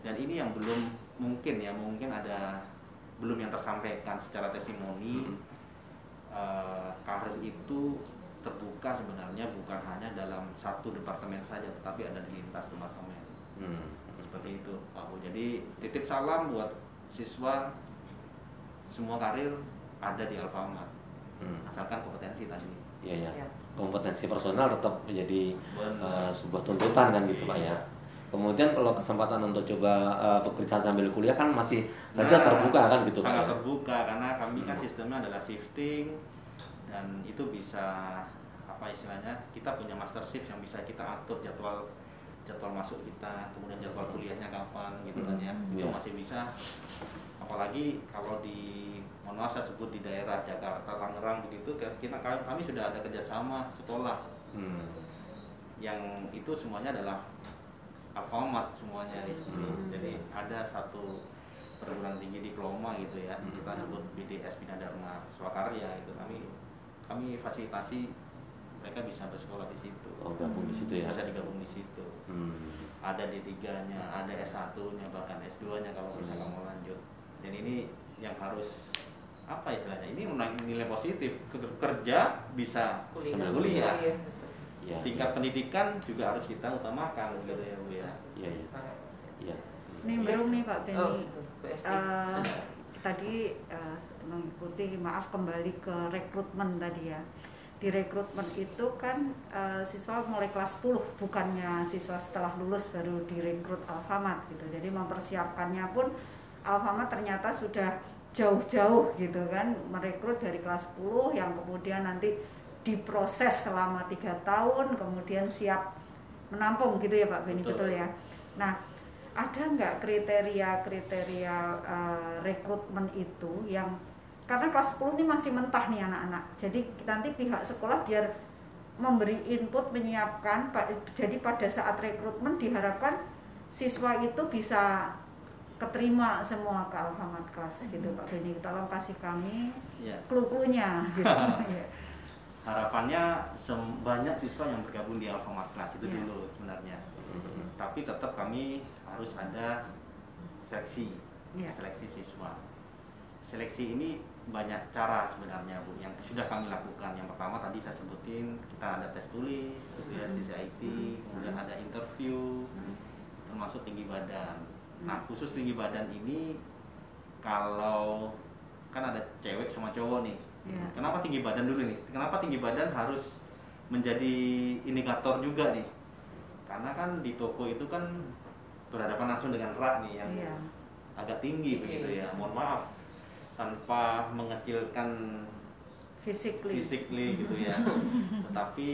Speaker 5: Dan ini yang belum mungkin ya, mungkin ada belum yang tersampaikan secara testimoni.
Speaker 3: Hmm.
Speaker 5: Eh, karir itu terbuka sebenarnya bukan hanya dalam satu departemen saja, tetapi ada di lintas departemen.
Speaker 3: Hmm.
Speaker 5: seperti itu Pak Bu. Jadi titip salam buat siswa semua karir ada di Alfamart.
Speaker 3: Hmm.
Speaker 5: Asalkan kompetensi tadi.
Speaker 3: Iya ya. Kompetensi personal tetap menjadi
Speaker 5: Benar.
Speaker 3: eh, sebuah tuntutan kan gitu pak ya. Kemudian kalau kesempatan untuk coba eh, pekerjaan sambil kuliah kan masih saja
Speaker 5: Nah,
Speaker 3: terbuka kan gitu pak
Speaker 5: sangat
Speaker 3: ya.
Speaker 5: terbuka karena kami kan
Speaker 3: Hmm.
Speaker 5: sistemnya adalah shifting dan itu bisa apa istilahnya kita punya master shift yang bisa kita atur jadwal jadwal masuk kita kemudian jadwal kuliahnya kapan gitu kan ya
Speaker 3: Hmm.
Speaker 5: itu
Speaker 3: Iya.
Speaker 5: masih bisa apalagi kalau di mohon maaf saya sebut di daerah Jakarta Tangerang begitu kan kita kami sudah ada kerjasama sekolah
Speaker 3: Hmm.
Speaker 5: yang itu semuanya adalah Alfamart semuanya di.
Speaker 3: Hmm.
Speaker 5: Jadi ada satu perguruan tinggi diploma gitu ya.
Speaker 3: Hmm.
Speaker 5: Kita sebut BDS Bina Dharma Swakarya itu kami kami fasilitasi mereka bisa bersekolah di situ.
Speaker 3: Oh gabung di situ ya.
Speaker 5: Bisa digabung di situ.
Speaker 3: Hmm.
Speaker 5: Ada D3-nya, ada S1-nya, bahkan S2-nya kalau misalkan
Speaker 3: Hmm.
Speaker 5: mau lanjut. Dan ini yang harus apa istilahnya? Ini menaik nilai positif. Ke- Kerja bisa
Speaker 4: Kuliah.
Speaker 5: sambil kuliah
Speaker 4: Iya.
Speaker 3: Ya.
Speaker 5: tingkat pendidikan juga harus kita utamakan gitu ya bu ya
Speaker 3: Iya iya. Iya.
Speaker 2: Nih belum nih Pak Benny.
Speaker 4: Oh.
Speaker 2: Eh, tadi eh, mengikuti maaf kembali ke rekrutmen tadi ya. Di rekrutmen itu kan eh, siswa mulai kelas 10 bukannya siswa setelah lulus baru direkrut Alfamart gitu. Jadi mempersiapkannya pun Alfamart ternyata sudah jauh-jauh gitu kan merekrut dari kelas 10 yang kemudian nanti diproses selama tiga tahun kemudian siap menampung gitu ya Pak Beni
Speaker 5: Betul.
Speaker 2: betul ya. Nah ada nggak kriteria-kriteria eh, rekrutmen itu yang karena kelas 10 ini masih mentah nih anak-anak. Jadi nanti pihak sekolah biar memberi input menyiapkan jadi pada saat rekrutmen diharapkan siswa itu bisa keterima semua ke Alfamart kelas gitu Pak Beni. Tolong kasih kami
Speaker 5: ya
Speaker 2: clue-cluenya gitu. *laughs* Iya.
Speaker 5: harapannya banyak siswa yang bergabung di Alfamart Class itu
Speaker 2: Ya.
Speaker 5: dulu sebenarnya
Speaker 3: Hmm.
Speaker 5: tapi tetap kami harus ada seleksi
Speaker 2: Ya.
Speaker 5: seleksi siswa seleksi ini banyak cara sebenarnya bu. Yang sudah kami lakukan. Yang pertama tadi saya sebutin kita ada tes tulis gitu ya CCIT kemudian ada interview termasuk tinggi badan. Nah khusus tinggi badan ini kalau kan ada cewek sama cowok nih.
Speaker 2: Ya.
Speaker 5: kenapa tinggi badan dulu nih? Kenapa tinggi badan harus menjadi indikator juga nih? Karena kan di toko itu kan berhadapan langsung dengan rak nih yang
Speaker 2: Iya.
Speaker 5: agak tinggi begitu ya. Mohon maaf tanpa mengecilkan
Speaker 2: Physically.
Speaker 5: physically gitu ya. *laughs* Tetapi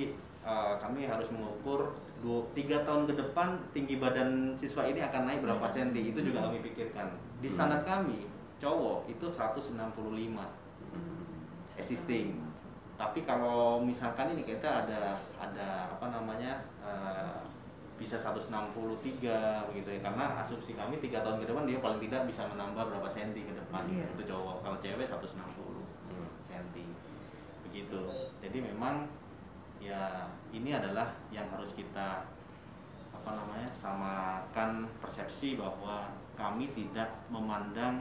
Speaker 5: eh, kami harus mengukur dua, tiga tahun ke depan tinggi badan siswa ini akan naik berapa senti itu juga kami pikirkan. Di standar kami cowok itu 165 existing. Tapi kalau misalkan ini kita ada ada apa namanya eh, bisa 163 begitu ya. Karena asumsi kami tiga tahun ke depan dia paling tidak bisa menambah berapa senti ke depan.
Speaker 2: Iya.
Speaker 5: itu cowok kalau cewek 160
Speaker 3: Hmm.
Speaker 5: senti. Begitu. Jadi memang ya ini adalah yang harus kita apa namanya samakan persepsi bahwa kami tidak memandang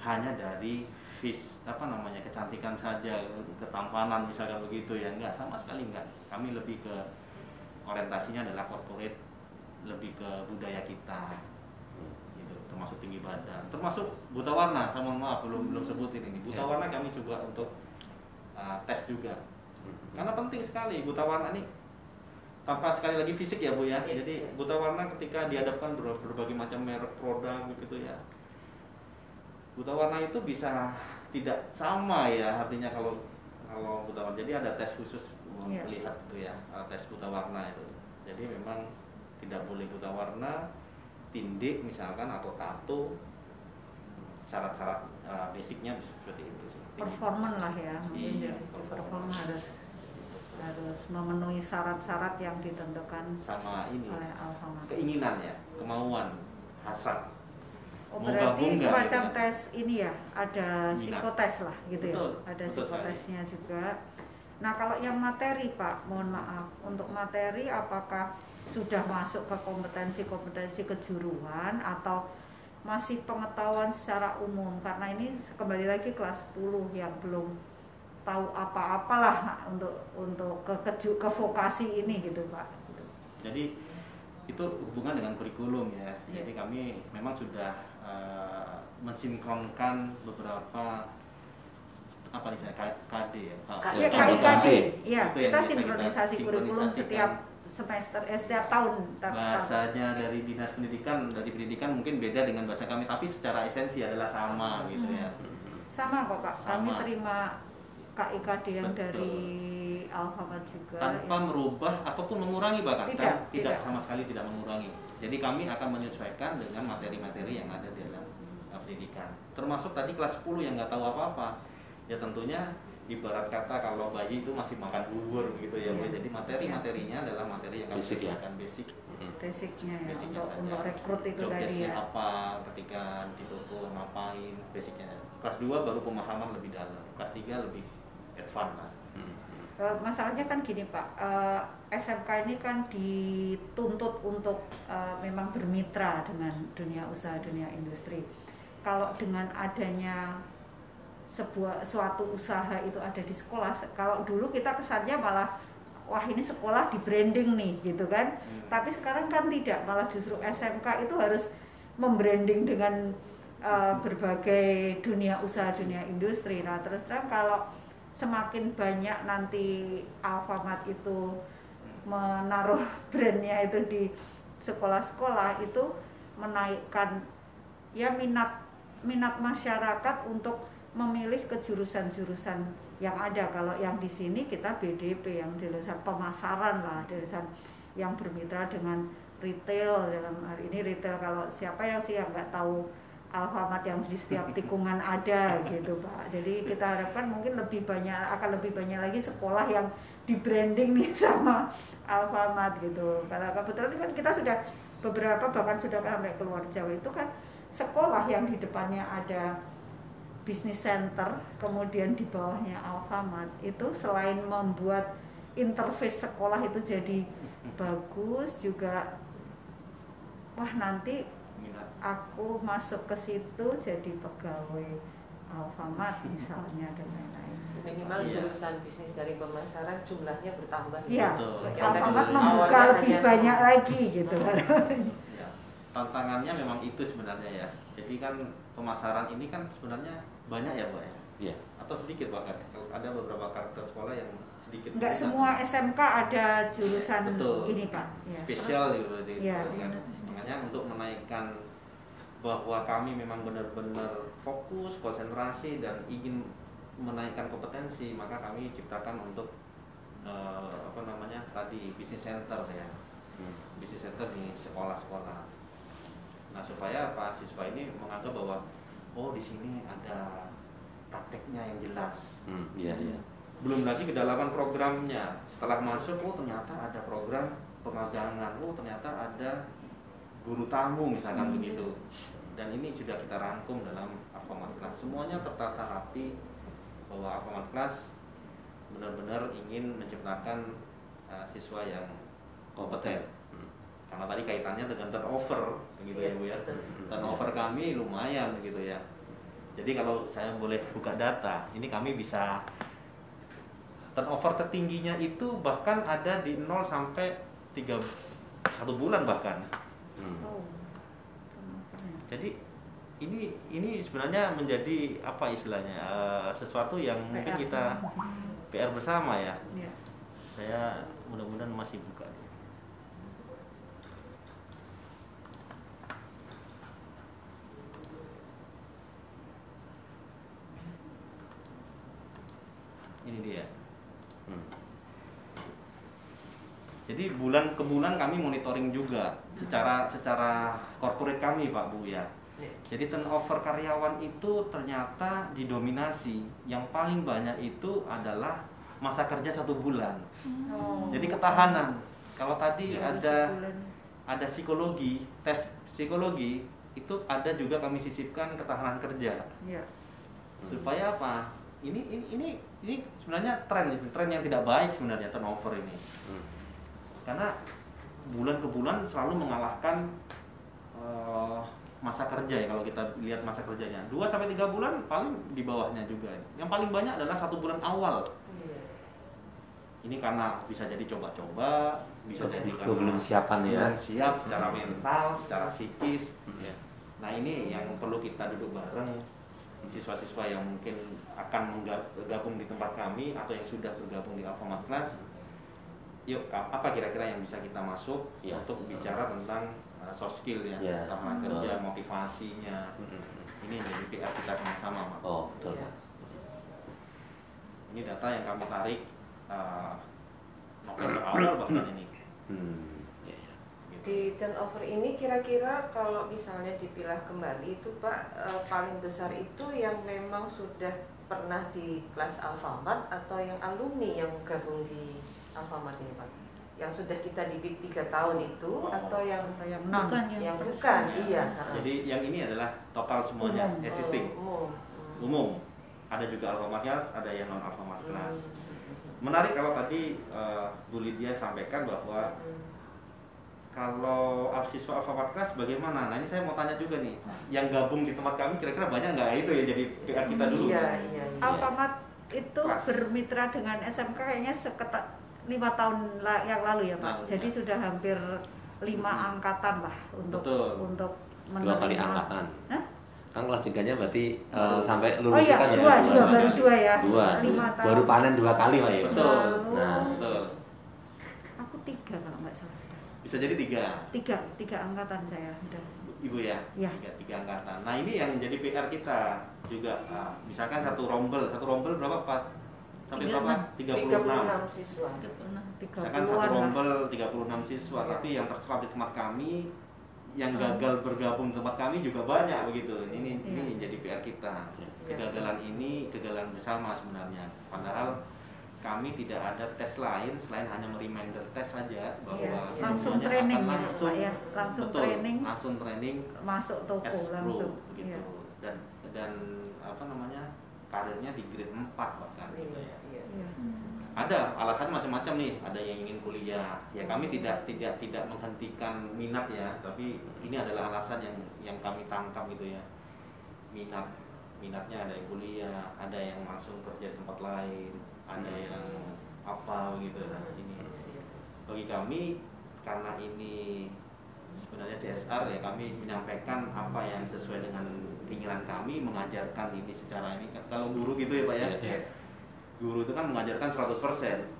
Speaker 5: hanya dari vis apa namanya kecantikan saja ketampanan misalkan begitu ya. Enggak sama sekali enggak. Kami lebih ke orientasinya adalah corporate lebih ke budaya kita. Gitu termasuk tinggi badan. Termasuk buta warna saya mohon maaf belum belum sebutin ini. Buta
Speaker 3: Ya.
Speaker 5: warna kami coba untuk uh, tes juga. Karena penting sekali buta warna ini tanpa sekali lagi fisik ya bu ya.
Speaker 4: Iya,
Speaker 5: jadi buta warna ketika dihadapkan ber- berbagai macam merek produk begitu ya. Buta warna itu bisa tidak sama ya artinya kalau kalau buta warna jadi ada tes khusus. Melihat itu ya uh, tes buta warna itu. Jadi memang tidak boleh buta warna tindik misalkan atau tato. Syarat-syarat uh, basicnya seperti itu sih.
Speaker 2: Performan lah ya mungkin
Speaker 5: Iya,
Speaker 2: dari sisi
Speaker 5: performan.
Speaker 2: performa harus harus memenuhi syarat-syarat yang ditentukan
Speaker 5: sama ini
Speaker 2: oleh
Speaker 5: keinginan ya kemauan hasrat.
Speaker 2: Oh berarti semacam
Speaker 5: gitu?
Speaker 2: tes ini ya, ada
Speaker 5: Minat.
Speaker 2: psikotes lah gitu
Speaker 5: Betul,
Speaker 2: ya, ada
Speaker 5: betul
Speaker 2: psikotesnya juga. Nah kalau yang materi Pak, mohon maaf, untuk materi apakah sudah masuk ke kompetensi-kompetensi kejuruan atau masih pengetahuan secara umum karena ini kembali lagi kelas 10 yang belum tahu apa-apalah untuk untuk ke keju ke vokasi ini gitu Pak.
Speaker 5: jadi itu hubungan dengan kurikulum ya.
Speaker 2: Iya.
Speaker 5: Jadi kami memang sudah eh, mensinkronkan beberapa apa nih saya K- KD ya. Pak?
Speaker 4: K-
Speaker 2: Iya,
Speaker 3: Ya,
Speaker 2: kita sinkronisasi kurikulum setiap semester eh, setiap tahun. Ta- ta-
Speaker 5: bahasanya dari dinas pendidikan dari pendidikan mungkin beda dengan bahasa kami tapi secara esensi adalah sama gitu ya
Speaker 2: Sama kok Pak. Kami
Speaker 5: Sama.
Speaker 2: terima KIKD yang
Speaker 5: Betul.
Speaker 2: dari Alfamart juga.
Speaker 5: tanpa
Speaker 2: ya.
Speaker 5: merubah ataupun mengurangi bahkan
Speaker 2: Tidak,
Speaker 5: Kan
Speaker 2: tidak.
Speaker 5: sama sekali tidak mengurangi jadi kami akan menyesuaikan dengan materi-materi yang ada di dalam uh, pendidikan termasuk tadi kelas 10 yang nggak tahu apa-apa ya tentunya ibarat kata kalau bayi itu masih makan bubur gitu ya Bu.
Speaker 2: Iya.
Speaker 5: jadi materi-materinya adalah materi yang kami
Speaker 3: Basic ya?
Speaker 5: basic
Speaker 2: basicnya ya
Speaker 5: basicnya
Speaker 2: untuk
Speaker 5: saja.
Speaker 2: untuk rekrut itu
Speaker 5: Job
Speaker 2: tadi ya.
Speaker 5: apa ketika di toko ngapain basicnya kelas 2 baru pemahaman lebih dalam kelas 3 lebih advance lah
Speaker 2: Eh, masalahnya kan gini Pak, eh, SMK ini kan dituntut untuk eh, memang bermitra dengan dunia usaha, dunia industri. Kalau dengan adanya sebuah suatu usaha itu ada di sekolah, se- kalau dulu kita kesannya malah wah ini sekolah di branding nih gitu kan.
Speaker 5: Hmm.
Speaker 2: Tapi sekarang kan tidak, malah justru SMK itu harus membranding dengan eh, berbagai dunia usaha, dunia industri. Nah, terus terang kalau semakin banyak nanti Alfamart itu menaruh *laughs* brandnya itu di sekolah-sekolah itu menaikkan ya minat minat masyarakat untuk memilih ke jurusan-jurusan yang ada kalau yang di sini kita BDP yang jurusan pemasaran lah jurusan yang bermitra dengan retail dalam hari ini retail kalau siapa yang sih yang nggak tahu Alfamart yang di setiap *laughs* tikungan ada gitu Pak. Jadi kita harapkan mungkin lebih banyak akan lebih banyak lagi sekolah yang di branding nih *laughs* sama Alfamart gitu. Karena kebetulan kan kita sudah beberapa bahkan sudah sampai keluar Jawa itu kan sekolah yang di depannya ada bisnis center, kemudian di bawahnya Alfamart itu selain membuat interface sekolah itu jadi bagus juga wah nanti aku masuk ke situ jadi pegawai Alfamart *laughs* misalnya dan lain-lain.
Speaker 4: Minimal
Speaker 5: Iya.
Speaker 4: jurusan bisnis dari pemasaran jumlahnya bertambah.
Speaker 2: Iya,
Speaker 5: Betul.
Speaker 2: Alfamart membuka
Speaker 4: hanya
Speaker 2: lebih banyak lagi gitu kan. *laughs*
Speaker 5: ya, tantangannya memang itu sebenarnya ya jadi kan pemasaran ini kan sebenarnya banyak ya Bu ya
Speaker 3: Iya.
Speaker 5: atau sedikit bahkan Kalau ada beberapa karakter sekolah yang sedikit
Speaker 2: Enggak semua SMK ada jurusan
Speaker 5: Betul.
Speaker 2: ini Pak. Ya.
Speaker 5: spesial gitu jadi
Speaker 2: Iya.
Speaker 5: kan. makanya untuk menaikkan bahwa kami memang benar-benar fokus konsentrasi dan ingin menaikkan kompetensi maka kami ciptakan untuk eh, apa namanya tadi bisnis center ya
Speaker 3: Hmm.
Speaker 5: bisnis center di sekolah-sekolah nah supaya apa siswa ini menganggap bahwa oh di sini ada prakteknya yang jelas
Speaker 3: Hmm, Iya, iya.
Speaker 5: belum lagi kedalaman programnya setelah masuk oh ternyata ada program pemagangan oh ternyata ada guru tamu misalkan
Speaker 2: Hmm.
Speaker 5: begitu dan ini sudah kita rangkum dalam Alfamart Class semuanya tertata rapi bahwa Alfamart Class benar-benar ingin menciptakan uh, siswa yang kompeten. Karena tadi kaitannya dengan turnover begitu ya bu ya
Speaker 4: betul.
Speaker 5: turnover kami lumayan gitu ya jadi kalau saya boleh buka data ini kami bisa turnover tertingginya itu bahkan ada di 0 sampai 3 satu bulan bahkan
Speaker 3: Hmm.
Speaker 2: Oh.
Speaker 5: jadi ini ini sebenarnya menjadi apa istilahnya eh, sesuatu yang mungkin kita PR bersama ya
Speaker 2: Ya.
Speaker 5: saya mudah-mudahan masih buka ini dia
Speaker 3: Hmm.
Speaker 5: jadi bulan ke bulan kami monitoring juga secara secara corporate kami Pak Bu ya
Speaker 4: Ya.
Speaker 5: jadi turnover karyawan itu ternyata didominasi yang paling banyak itu adalah masa kerja satu bulan
Speaker 4: Oh.
Speaker 5: jadi ketahanan kalau tadi
Speaker 4: Ya,
Speaker 5: ada
Speaker 2: Sebulan.
Speaker 5: ada psikologi tes psikologi itu ada juga kami sisipkan ketahanan kerja
Speaker 2: Ya.
Speaker 5: supaya apa ini ini ini ini sebenarnya tren tren yang tidak baik sebenarnya turnover ini
Speaker 3: Hmm.
Speaker 5: karena bulan ke bulan selalu mengalahkan eh, masa kerja ya kalau kita lihat masa kerjanya 2 sampai tiga bulan paling di bawahnya juga yang paling banyak adalah satu bulan awal
Speaker 4: Iya.
Speaker 5: ini karena bisa jadi coba-coba bisa jadi karena
Speaker 3: belum siapan ya.
Speaker 5: belum siap secara mental secara psikis
Speaker 1: Ya.
Speaker 5: nah ini yang perlu kita duduk bareng siswa-siswa yang mungkin akan bergabung di tempat kami atau yang sudah bergabung di Alfamart Class yuk apa kira-kira yang bisa kita masuk
Speaker 3: Ya.
Speaker 5: untuk bicara tentang uh, soft skill ya,
Speaker 3: Ya, betul.
Speaker 5: kerja motivasinya ini yang jadi PR kita sama-sama Mak.
Speaker 3: Oh, betul.
Speaker 4: Iya.
Speaker 5: ini data yang kami tarik uh, November awal bahkan ini
Speaker 3: Hmm.
Speaker 4: Di turnover ini kira-kira kalau misalnya dipilah kembali itu Pak eh, paling besar itu yang memang sudah pernah di kelas Alfamart atau yang alumni yang gabung di Alfamart ini Pak? Yang sudah kita didik tiga tahun itu
Speaker 5: Oh.
Speaker 4: atau yang
Speaker 2: atau yang non
Speaker 6: Bukan
Speaker 4: yang
Speaker 6: terus.
Speaker 4: bukan? Iya.
Speaker 5: jadi yang ini adalah total semuanya
Speaker 2: Umum.
Speaker 5: existing
Speaker 4: Oh, umum.
Speaker 5: umum ada juga Alfamart Class ada yang non Alfamart Class
Speaker 4: Hmm.
Speaker 5: menarik kalau tadi uh, Bu Lydia sampaikan bahwa
Speaker 4: Hmm.
Speaker 5: Kalau siswa Alfamart Class bagaimana? Nah ini saya mau tanya juga nih, yang gabung di tempat kami kira-kira banyak nggak itu ya jadi PR kita dulu?
Speaker 4: Iya, iya, iya.
Speaker 2: Alfamart itu
Speaker 5: Kelas.
Speaker 2: bermitra dengan SMK kayaknya sekitar lima tahun yang lalu ya Pak.
Speaker 5: Nah,
Speaker 2: Jadi
Speaker 5: ya.
Speaker 2: sudah hampir lima angkatan lah untuk
Speaker 5: Betul.
Speaker 2: untuk
Speaker 3: Dua kali
Speaker 2: menerima.
Speaker 3: angkatan.
Speaker 2: Hah?
Speaker 3: Kan kelas tiganya berarti eh, sampai
Speaker 2: Oh
Speaker 3: lulus
Speaker 2: iya,
Speaker 3: kan ya?
Speaker 2: dua, dua, baru dua ya.
Speaker 3: Dua.
Speaker 2: Lima tahun.
Speaker 3: Baru panen dua kali Pak ya.
Speaker 5: Betul.
Speaker 3: Nah,
Speaker 5: Betul.
Speaker 2: Aku tiga kalau.
Speaker 5: Bisa jadi tiga,
Speaker 2: Tiga, tiga angkatan saya udah.
Speaker 5: Ibu ya?
Speaker 2: Ya.
Speaker 5: Tiga, tiga angkatan. Nah ini yang jadi PR kita juga. Nah, misalkan satu rombel, satu rombel berapa Pak? Sampai
Speaker 6: Tiga
Speaker 5: berapa?
Speaker 6: enam.
Speaker 5: 36.
Speaker 4: 36 siswa.
Speaker 6: 36.
Speaker 2: Tiga
Speaker 5: Misalkan satu
Speaker 2: puluhan lah.
Speaker 5: rombel 36 siswa,
Speaker 4: Iya.
Speaker 5: tapi yang terserap di tempat kami yang
Speaker 6: Setahun.
Speaker 5: gagal bergabung di tempat kami juga banyak begitu. Ini
Speaker 2: Iya.
Speaker 5: ini jadi PR kita.
Speaker 4: Iya.
Speaker 5: Kegagalan ini kegagalan bersama sebenarnya. Padahal kami tidak ada tes lain selain hanya reminder tes saja bahwa
Speaker 2: Iya,
Speaker 4: iya.
Speaker 2: langsung
Speaker 5: semuanya
Speaker 2: training
Speaker 5: akan
Speaker 2: ya,
Speaker 5: langsung,
Speaker 2: Pak ya. Langsung
Speaker 5: betul,
Speaker 2: training,
Speaker 5: langsung training
Speaker 2: masuk toko
Speaker 5: as pro
Speaker 2: langsung.
Speaker 5: begitu.
Speaker 2: Iya.
Speaker 5: Dan dan apa namanya? karirnya di grade 4 bahkan gitu ya
Speaker 4: Iya.
Speaker 2: Iya.
Speaker 5: ada alasan macam-macam nih ada yang ingin kuliah ya kami tidak tidak tidak menghentikan minat ya tapi ini adalah alasan yang yang kami tangkap gitu ya minat minatnya ada yang kuliah ada yang langsung kerja di tempat lain ada yang apa begitu nah ini. Bagi kami karena ini sebenarnya CSR ya kami menyampaikan apa yang sesuai dengan keinginan kami mengajarkan ini secara ini. Kalau guru gitu ya pak ya?
Speaker 3: Iya.
Speaker 5: guru itu kan mengajarkan 100%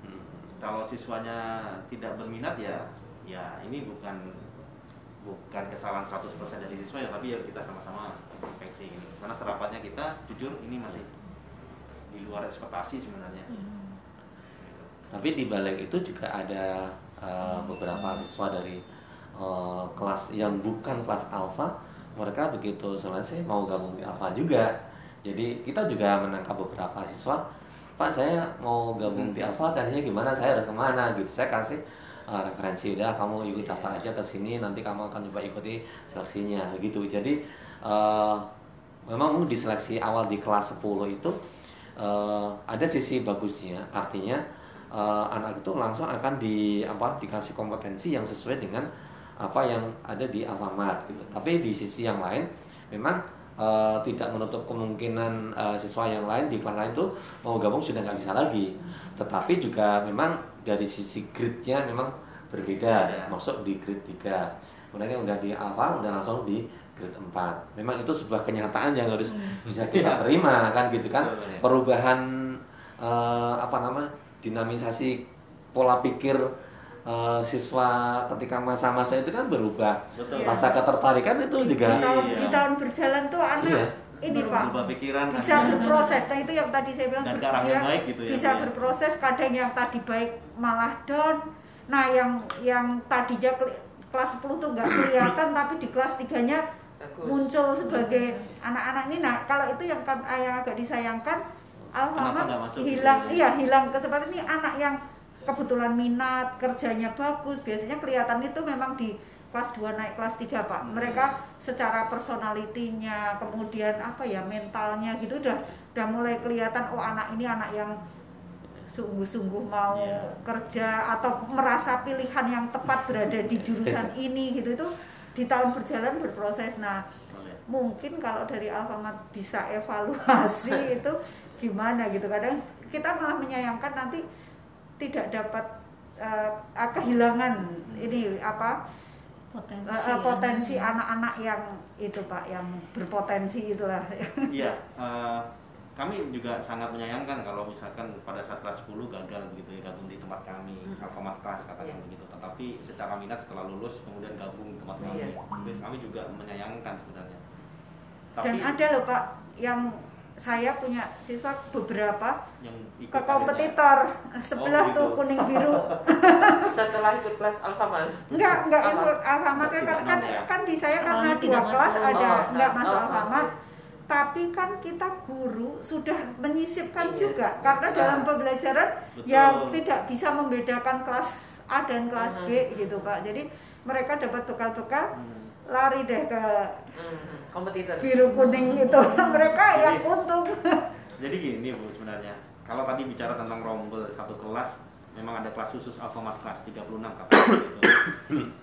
Speaker 3: Hmm.
Speaker 5: kalau siswanya tidak berminat ya ya ini bukan bukan kesalahan 100% dari siswa ya tapi ya kita sama-sama inspeksi ini. Karena serapannya kita jujur ini masih di luar ekspektasi sebenarnya
Speaker 3: Tapi di balik itu juga ada eh, beberapa siswa dari eh, kelas yang bukan kelas alfa, mereka begitu selesai mau gabung di alfa juga. Jadi kita juga menangkap beberapa siswa, Pak saya mau gabung di alfa, caranya gimana? Saya harus ke mana? Gitu. Saya kasih eh, referensi udah kamu ikut daftar aja ke sini, nanti kamu akan coba ikuti seleksinya gitu. Jadi eh, memang di seleksi awal di kelas 10 itu eh, ada sisi bagusnya, artinya eh, anak itu langsung akan di apa dikasih kompetensi yang sesuai dengan apa yang ada di Alfamart gitu. Tapi di sisi yang lain memang eh, tidak menutup kemungkinan eh, siswa yang lain di kelas lain itu mau gabung sudah nggak bisa lagi. Tetapi juga memang dari sisi grade-nya memang berbeda,
Speaker 5: Berbeda.
Speaker 3: masuk di grade 3. Kemudian yang udah di Alfa udah langsung di grade 4. Memang itu sebuah kenyataan yang harus bisa kita terima kan gitu kan. Perubahan eh, apa nama dinamisasi pola pikir eh, siswa ketika masa-masa itu kan berubah.
Speaker 5: betul
Speaker 2: Iya.
Speaker 3: Rasa ketertarikan itu
Speaker 2: Di
Speaker 3: juga
Speaker 2: tahun,
Speaker 5: Iya.
Speaker 2: di tahun berjalan tuh anak
Speaker 3: Iya.
Speaker 2: ini Pak
Speaker 5: berubah pikiran
Speaker 2: bisa
Speaker 5: kan.
Speaker 2: berproses. Nah itu yang tadi saya bilang
Speaker 5: Dan
Speaker 2: ber- dia
Speaker 5: baik gitu ya,
Speaker 2: bisa
Speaker 5: ya.
Speaker 2: berproses. Kadang yang tadi baik malah down. Nah yang yang tadinya kelas 10 tuh nggak kelihatan tapi di kelas 3-nya
Speaker 4: Bagus.
Speaker 2: muncul sebagai anak-anak ini. Nah kalau itu yang kam- yang agak disayangkan Alfamart
Speaker 5: masuk
Speaker 2: hilang
Speaker 5: gitu ya?
Speaker 2: iya hilang kesempatan ini anak yang kebetulan minat kerjanya bagus biasanya kelihatan itu memang di kelas 2 naik kelas 3 Pak
Speaker 5: Hmm.
Speaker 2: mereka secara personalitinya kemudian apa ya mentalnya gitu udah udah mulai kelihatan oh anak ini anak yang sungguh-sungguh mau
Speaker 5: Iya.
Speaker 2: kerja atau merasa pilihan yang tepat berada di jurusan *laughs* ini gitu itu di tahun berjalan berproses. Nah mungkin kalau dari Alfamart bisa evaluasi *laughs* itu gimana gitu. Kadang kita malah menyayangkan nanti tidak dapat uh, kehilangan ini apa
Speaker 6: potensi
Speaker 2: uh, uh, potensi anak-anak yang itu pak yang berpotensi itulah. *laughs*
Speaker 5: Iya uh, kami juga sangat menyayangkan kalau misalkan pada saat kelas 10 gagal begitu ya gabung di tempat kami hmm. Alfamart kelas katakan yeah. begitu tetapi secara minat setelah lulus kemudian gabung di tempat kami. Yeah. kami juga menyayangkan sebenarnya.
Speaker 2: Tapi, dan ada loh pak yang saya punya siswa beberapa
Speaker 5: yang
Speaker 2: ke kompetitor. Sebelah oh, gitu. tuh kuning biru. *laughs*
Speaker 4: Setelah ikut kelas Alfamart
Speaker 2: enggak enggak ikut Alfamart kan kan, ya. kan di saya karena oh, dua kelas masuk. ada oh, enggak oh, masuk oh, Alfamart tapi kan kita guru sudah menyisipkan iya, juga. Karena iya. dalam pembelajaran Betul. yang tidak bisa membedakan kelas A dan kelas B hmm. gitu Pak jadi mereka dapat tukar-tukar hmm. lari deh ke hmm
Speaker 4: kompetitor
Speaker 2: biru kuning *laughs* itu *laughs* mereka yang untung *laughs*
Speaker 5: jadi gini bu sebenarnya kalau tadi bicara tentang rombel satu kelas memang ada kelas khusus Alfamart kelas 36 katanya gitu.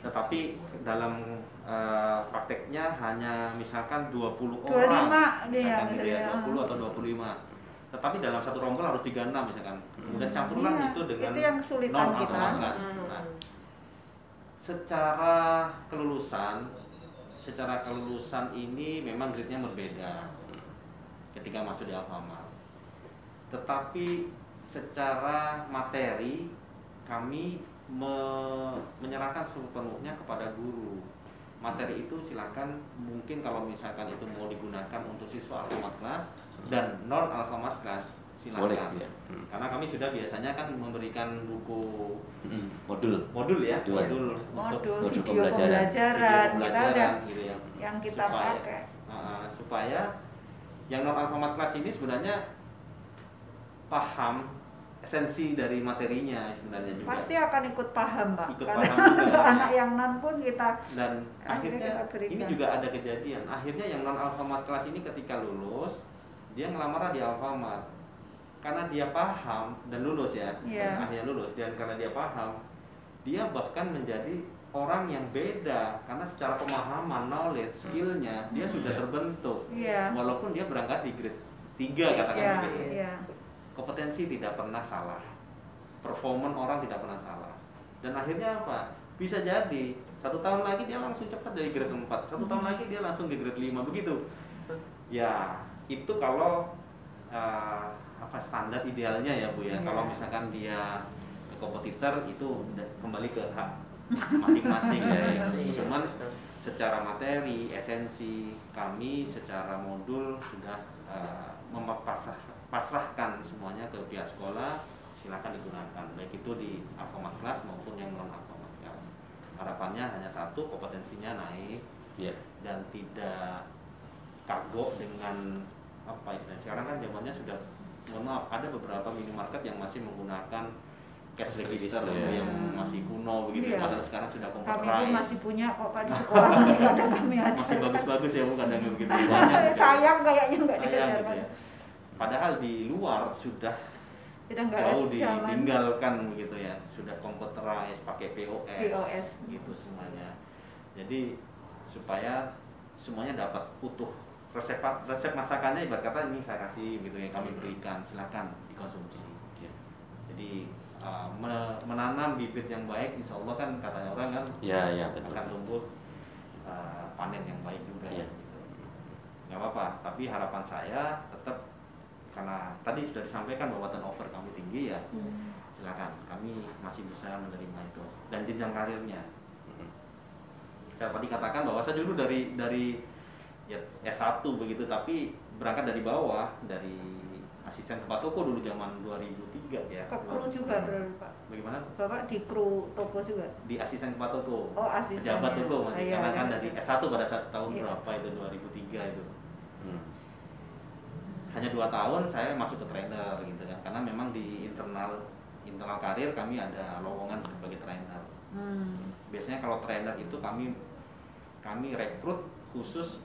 Speaker 5: Tetapi dalam uh, prakteknya hanya misalkan 20
Speaker 2: 25,
Speaker 5: orang
Speaker 2: misalkan
Speaker 5: gitu ya, 20 atau 25. Tetapi dalam satu rombel harus 36 misalkan. Kemudian campuran
Speaker 2: iya,
Speaker 5: itu dengan
Speaker 2: itu yang kesulitan non kita.
Speaker 5: Kelas. Nah, secara kelulusan secara kelulusan ini memang grade-nya berbeda ketika masuk di Alfamart. Tetapi secara materi kami me menyerahkan sepenuhnya kepada guru. Materi itu silakan mungkin kalau misalkan itu mau digunakan untuk siswa Alfamart kelas dan non Alfamart kelas silakan. Boleh, ya. hmm. Karena kami sudah biasanya kan memberikan buku
Speaker 3: hmm. modul
Speaker 5: modul ya,
Speaker 2: modul, modul, modul video pembelajaran, pembelajaran, video pembelajaran kita ada gitu ya. yang kita supaya, pakai.
Speaker 5: Uh, supaya yang non alfamart kelas ini sebenarnya paham esensi dari materinya sebenarnya juga.
Speaker 2: Pasti akan ikut paham, Pak.
Speaker 5: Ikut Karena paham juga.
Speaker 2: anak yang non pun kita
Speaker 5: dan akhirnya, akhirnya ini juga ada kejadian. Akhirnya yang non alfamart kelas ini ketika lulus dia ngelamar di alfamart. Karena dia paham dan lulus ya yeah. akhirnya lulus. Dan karena dia paham dia bahkan menjadi orang yang beda. Karena secara pemahaman knowledge skillnya dia sudah terbentuk.
Speaker 2: Yeah.
Speaker 5: walaupun dia berangkat di grade tiga katakan yeah,
Speaker 2: begitu. yeah.
Speaker 5: kompetensi tidak pernah salah. Performan orang tidak pernah salah. Dan akhirnya apa? Bisa jadi satu tahun lagi dia langsung cepat dari grade 4 satu tahun lagi dia langsung di grade 5 begitu. Ya itu kalau uh, apa standar idealnya ya bu ya. Yeah. Kalau misalkan dia ke kompetitor itu kembali ke hak masing-masing ya. *laughs* Iya. Cuman secara materi, esensi kami secara modul sudah uh, mempasrahkan semuanya ke pihak sekolah silakan digunakan baik itu di alfamart kelas maupun yang non alfamart kelas harapannya hanya satu kompetensinya naik yeah. dan tidak kagok dengan apa istilahnya. Sekarang kan zamannya sudah mohon maaf ada beberapa minimarket yang masih menggunakan cash register ya. yang masih kuno begitu
Speaker 2: iya.
Speaker 5: padahal sekarang sudah
Speaker 2: computerized kami pun masih punya kok pak di sekolah *laughs* masih ada kami aja
Speaker 5: masih bagus-bagus ya bukan yang begitu
Speaker 2: banyak *laughs* sayang kayaknya nggak
Speaker 5: sayang gitu ya. padahal di luar sudah sudah jauh ditinggalkan begitu ya. Sudah computerized pakai POS,
Speaker 2: POS
Speaker 5: gitu semuanya. Jadi supaya semuanya dapat utuh resep resep masakannya ibarat kata ini saya kasih gitu yang kami berikan silakan dikonsumsi ya. jadi uh, menanam bibit yang baik insya Allah kan katanya orang kan
Speaker 3: ya, ya, betul.
Speaker 5: akan tumbuh uh, panen yang baik juga ya. gitu. nggak apa-apa tapi harapan saya tetap karena tadi sudah disampaikan bahwa turnover kami tinggi ya hmm. silakan kami masih bisa menerima itu dan jenjang karirnya hmm. saya tadi katakan bahwa saya dulu dari dari ya S1 begitu tapi berangkat dari bawah dari asisten tempat toko dulu zaman 2003 ya.
Speaker 2: Ke kru juga berarti Pak.
Speaker 5: Bagaimana?
Speaker 2: Bapak di kru toko juga?
Speaker 5: Di asisten tempat toko.
Speaker 2: Oh, asisten.
Speaker 5: Jabat toko masih iya, karena kan iya. dari S1 pada saat tahun iya. berapa itu 2003 itu. Hmm. Hanya dua tahun saya masuk ke trainer gitu kan karena memang di internal internal karir kami ada lowongan sebagai trainer. Hmm. Biasanya kalau trainer itu kami kami rekrut khusus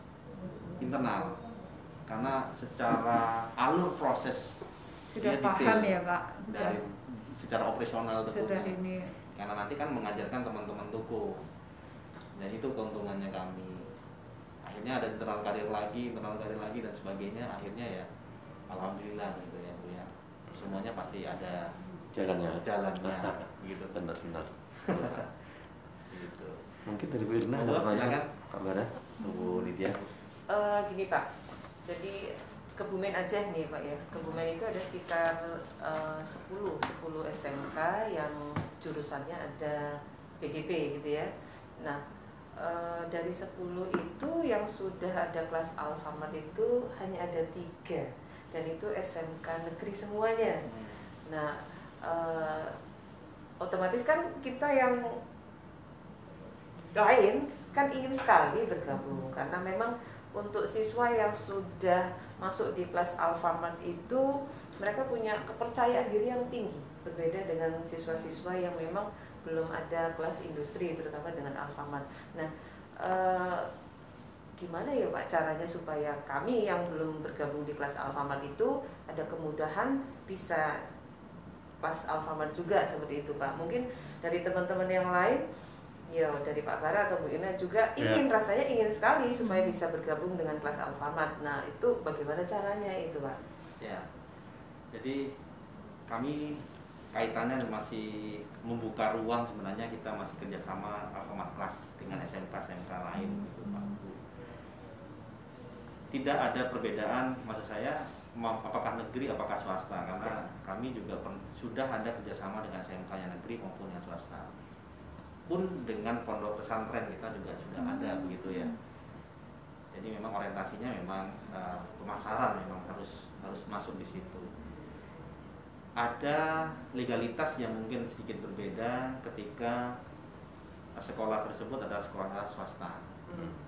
Speaker 5: internal. Karena secara alur proses
Speaker 2: sudah paham ya pak?
Speaker 5: dari secara operasional
Speaker 2: sudah ini.
Speaker 5: Karena nanti kan mengajarkan teman-teman toko. Dan itu keuntungannya kami. Akhirnya ada internal karir lagi internal karir lagi dan sebagainya. Akhirnya ya alhamdulillah gitu ya Bu ya. Semuanya pasti ada
Speaker 3: Jalannya.
Speaker 5: jalannya. Gitu.
Speaker 3: Benar benar.
Speaker 5: Gitu.
Speaker 3: Mungkin dari Bu Irna ada pertanyaan. Pak Bara Bu Lydia
Speaker 4: Eh, gini Pak, jadi Kebumen aja nih Pak ya. Kebumen itu ada sekitar eh, 10 10 SMK yang jurusannya ada PDP gitu ya. Nah, eh, dari 10 itu yang sudah ada kelas Alfamart itu hanya ada tiga dan itu SMK negeri semuanya. Nah, eh, otomatis kan kita yang lain kan ingin sekali bergabung karena memang untuk siswa yang sudah masuk di kelas Alfamart itu mereka punya kepercayaan diri yang tinggi berbeda dengan siswa-siswa yang memang belum ada kelas industri terutama dengan Alfamart. Nah, eh, gimana ya Pak caranya supaya kami yang belum bergabung di kelas Alfamart itu ada kemudahan bisa kelas Alfamart juga seperti itu Pak. Mungkin dari teman-teman yang lain ya dari Pak Bara atau Bu Ina juga ingin rasanya ingin sekali supaya bisa bergabung dengan kelas Alfamart. Nah, itu bagaimana caranya itu Pak?
Speaker 5: Ya, jadi kami kaitannya masih membuka ruang sebenarnya kita masih kerjasama Alfamart Kelas dengan SMK SMK lain gitu Pak. Bu. Tidak ada perbedaan maksud saya apakah negeri apakah swasta karena kami juga sudah ada kerjasama dengan SMK yang negeri maupun yang swasta pun dengan pondok pesantren kita juga sudah ada begitu ya. Jadi memang orientasinya memang eh, pemasaran memang harus harus masuk di situ. Ada legalitas yang mungkin sedikit berbeda ketika sekolah tersebut adalah sekolah swasta.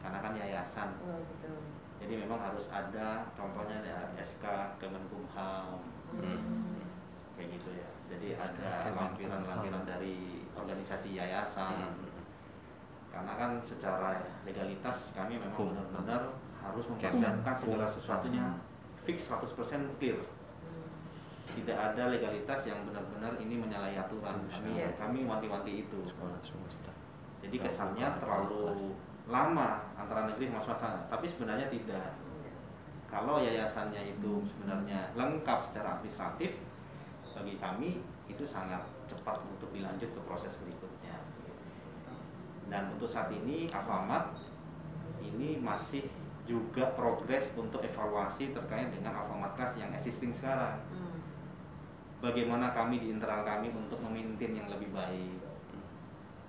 Speaker 5: Karena kan yayasan.
Speaker 4: Oh, betul.
Speaker 5: jadi memang harus ada contohnya ada SK Kemenkumham kayak gitu ya. Jadi
Speaker 1: SK
Speaker 5: ada lampiran-lampiran dari organisasi yayasan. Karena kan secara legalitas kami memang benar-benar harus mempersiapkan segala sesuatunya. Fix 100% clear. Tidak ada legalitas yang benar-benar ini menyalahi aturan. Kami
Speaker 4: Iya.
Speaker 5: kami wanti-wanti itu. Jadi kesannya terlalu lama antara negeri sama swasta. Tapi sebenarnya tidak. Kalau yayasannya itu sebenarnya lengkap secara administratif bagi kami itu sangat untuk dilanjut ke proses berikutnya. Dan untuk saat ini Alfamart ini masih juga progres untuk evaluasi terkait dengan Alfamart Class yang existing sekarang.
Speaker 4: Hmm.
Speaker 5: bagaimana kami di internal kami untuk memimpin yang lebih baik.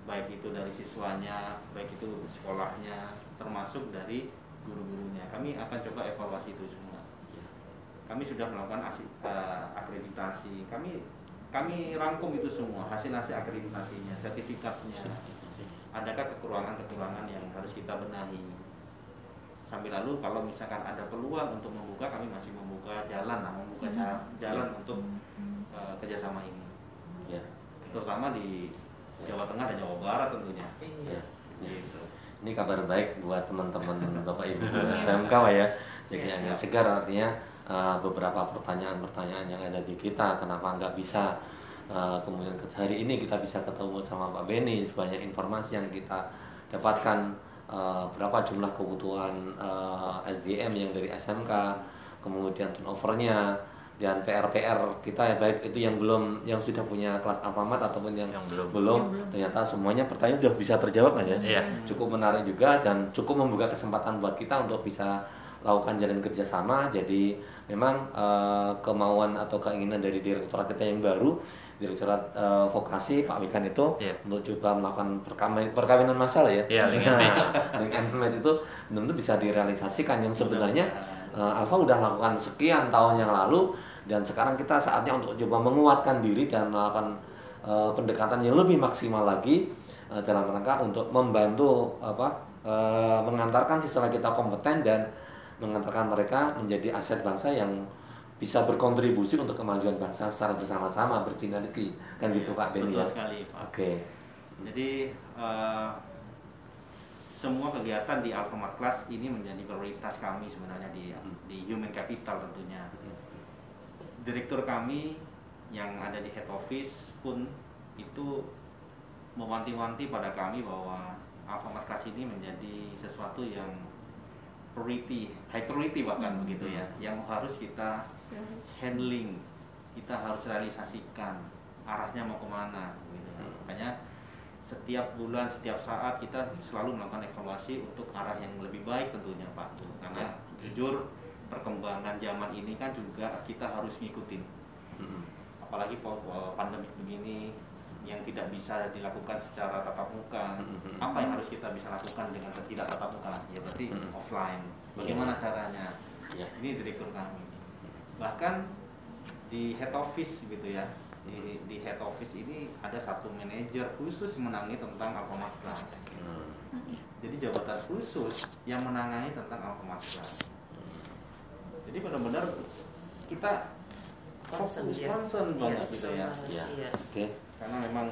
Speaker 5: Baik itu dari siswanya baik itu sekolahnya termasuk dari guru-gurunya. Kami akan coba evaluasi itu semua. Kami sudah melakukan eh, akreditasi. Kami kami rangkum itu semua hasil-hasil akreditasinya sertifikatnya. Adakah kekurangan-kekurangan yang harus kita benahi? Sambil lalu kalau misalkan ada peluang untuk membuka kami masih membuka jalan lah membuka ca- jalan untuk eh, kerjasama ini.
Speaker 3: Ya
Speaker 5: terutama di Jawa Tengah dan Jawa Barat tentunya.
Speaker 3: Ya
Speaker 5: gitu.
Speaker 3: Ini kabar baik buat teman-teman *laughs* Bapak Ibu SMK Pak ya. Jadi
Speaker 5: Iya.
Speaker 3: angin segar artinya uh, beberapa pertanyaan-pertanyaan yang ada di kita. Kenapa nggak bisa uh, kemudian ke- hari ini kita bisa ketemu sama Pak Beni? Banyak informasi yang kita dapatkan uh, berapa jumlah kebutuhan uh, SDM yang dari SMK kemudian turnovernya dan PR-PR kita ya baik itu yang belum yang sudah punya kelas Alfamart ataupun yang,
Speaker 1: Yang belum.
Speaker 3: belum. Ternyata semuanya pertanyaan sudah bisa terjawab kan ya?
Speaker 1: Iya.
Speaker 3: cukup menarik juga dan cukup membuka kesempatan buat kita untuk bisa lakukan jalan kerjasama. Jadi memang eh, kemauan atau keinginan dari direktorat kita yang baru direktorat eh, vokasi Pak Wikan itu
Speaker 1: Iya.
Speaker 3: untuk coba melakukan perkawinan, perkawinan massal ya.
Speaker 1: Link and match.
Speaker 3: Itu benar-benar bisa direalisasikan. Yang sebenarnya eh, Alfa udah lakukan sekian tahun yang lalu dan sekarang kita saatnya untuk coba menguatkan diri dan melakukan eh, pendekatan yang lebih maksimal lagi eh, dalam rangka untuk membantu apa eh, mengantarkan siswa kita kompeten dan mengantarkan mereka menjadi aset bangsa yang bisa berkontribusi untuk kemajuan bangsa secara bersama-sama bersinergi kan gitu Pak Beni ya.
Speaker 5: sekali Pak
Speaker 3: Oke.
Speaker 5: Jadi eh, semua kegiatan di Alfamart Class ini menjadi prioritas kami sebenarnya di di human capital tentunya. Direktur kami yang ada di head office pun itu mewanti-wanti pada kami bahwa Alfamart Class ini menjadi sesuatu yang priority, high priority bahkan
Speaker 2: Hmm.
Speaker 5: begitu ya, yang harus kita handling, kita harus realisasikan arahnya mau ke mana. Gitu. ya. Makanya setiap bulan, setiap saat kita selalu melakukan evaluasi untuk arah yang lebih baik tentunya Pak. Karena jujur perkembangan zaman ini kan juga kita harus ngikutin.
Speaker 3: Mm-mm.
Speaker 5: Apalagi pandemi begini yang tidak bisa dilakukan secara tatap muka.
Speaker 3: Mhm.
Speaker 5: Apa yang harus kita bisa lakukan dengan tidak tatap muka? Ya berarti
Speaker 3: Mhm.
Speaker 5: offline. Bagaimana caranya?
Speaker 3: Ya.
Speaker 5: Ini direktur kami. Bahkan di head office gitu ya. Di, di head office ini ada satu manajer khusus menangani tentang Alfamart Plus.
Speaker 3: Hmm.
Speaker 5: Jadi jabatan khusus yang menangani tentang Alfamart Plus. Jadi benar-benar kita
Speaker 4: Concern
Speaker 5: fokus,
Speaker 4: ya.
Speaker 5: concern
Speaker 4: Iya,
Speaker 5: banget gitu ya.
Speaker 3: Iya.
Speaker 4: banget, iya.
Speaker 5: Karena memang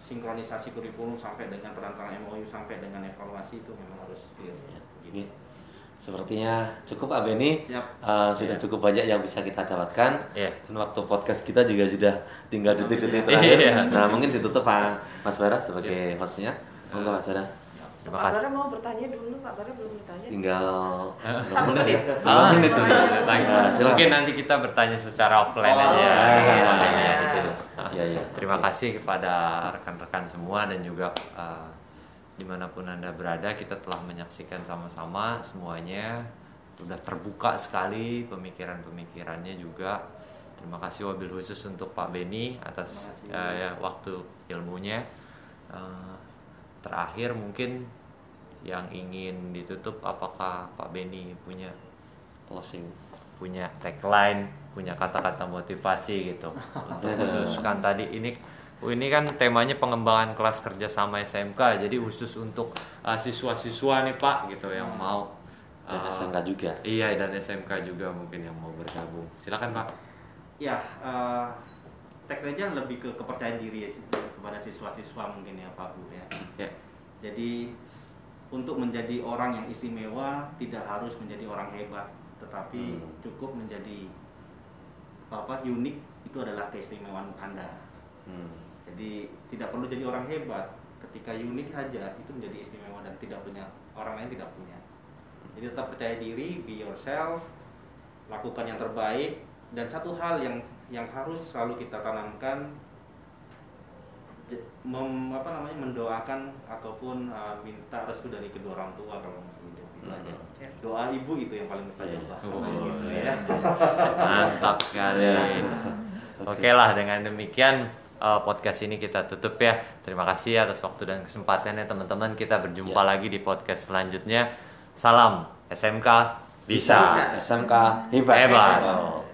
Speaker 5: sinkronisasi kurikulum sampai dengan perantaraan MOU sampai dengan evaluasi itu memang harus clear.
Speaker 3: Ya. Ini sepertinya cukup Pak.
Speaker 5: Siap.
Speaker 3: Eh, sudah
Speaker 5: Ya.
Speaker 3: cukup banyak yang bisa kita dapatkan.
Speaker 1: Iya.
Speaker 3: Dan waktu podcast kita juga sudah tinggal detik-detik terakhir. *laughs*
Speaker 1: Iya.
Speaker 3: Nah, mungkin ditutup Pak Mas Bara sebagai hostnya. Monggo Mas Bara.
Speaker 1: Terima
Speaker 4: Pak
Speaker 1: kasih.
Speaker 4: Bara mau bertanya dulu, Pak Bara belum bertanya.
Speaker 3: Tinggal *laughs*
Speaker 4: Satu menit.
Speaker 1: Ah,
Speaker 3: menit. Nah.
Speaker 1: Mungkin nanti kita bertanya secara offline
Speaker 5: Oh,
Speaker 1: aja.
Speaker 3: iya.
Speaker 1: Offline-nya di situ.
Speaker 3: Iya, iya.
Speaker 1: Terima kasih kepada rekan-rekan semua dan juga eh, di mana pun anda berada kita telah menyaksikan sama-sama semuanya sudah terbuka sekali pemikiran-pemikirannya juga. Terima kasih wabil khusus untuk Pak Beni atas eh, ya, waktu ilmunya. Eh, terakhir mungkin yang ingin ditutup apakah Pak Beni punya
Speaker 3: Closing.
Speaker 1: punya tagline, punya kata-kata motivasi gitu. Untuk *laughs* khususkan tadi ini ini kan temanya pengembangan kelas kerja sama SMK. Jadi khusus untuk uh, siswa-siswa nih Pak gitu yang mau
Speaker 3: Dan
Speaker 1: uh,
Speaker 3: SMK juga.
Speaker 1: Iya dan SMK juga mungkin yang mau bergabung. Silakan Pak.
Speaker 5: Ya, eh tagline-nya lebih ke kepercayaan diri ya, kepada siswa-siswa mungkin ya Pak Bu ya.
Speaker 1: Ya.
Speaker 5: Jadi untuk menjadi orang yang istimewa tidak harus menjadi orang hebat, tetapi
Speaker 3: Hmm.
Speaker 5: cukup menjadi apa unik itu adalah keistimewaan Anda.
Speaker 3: Hmm.
Speaker 5: Jadi tidak perlu jadi orang hebat, ketika unik saja itu menjadi istimewa dan tidak punya orang lain tidak punya. Jadi tetap percaya diri, be yourself, lakukan yang terbaik dan satu hal yang yang harus selalu kita tanamkan mem, apa namanya mendoakan ataupun uh, minta restu dari kedua orang tua kalau gitu. Aja.
Speaker 4: Ya.
Speaker 5: Doa ibu itu yang paling mustajab lah.
Speaker 1: Oh,
Speaker 5: gitu
Speaker 1: iya.
Speaker 5: ya.
Speaker 1: Mantap sekali. Oke lah dengan demikian uh, podcast ini kita tutup ya. Terima kasih atas waktu dan kesempatannya teman-teman. Kita berjumpa
Speaker 3: Ya.
Speaker 1: lagi di podcast selanjutnya. Salam SMK bisa.
Speaker 3: SMK hebat.
Speaker 1: Hebat.
Speaker 3: Oh.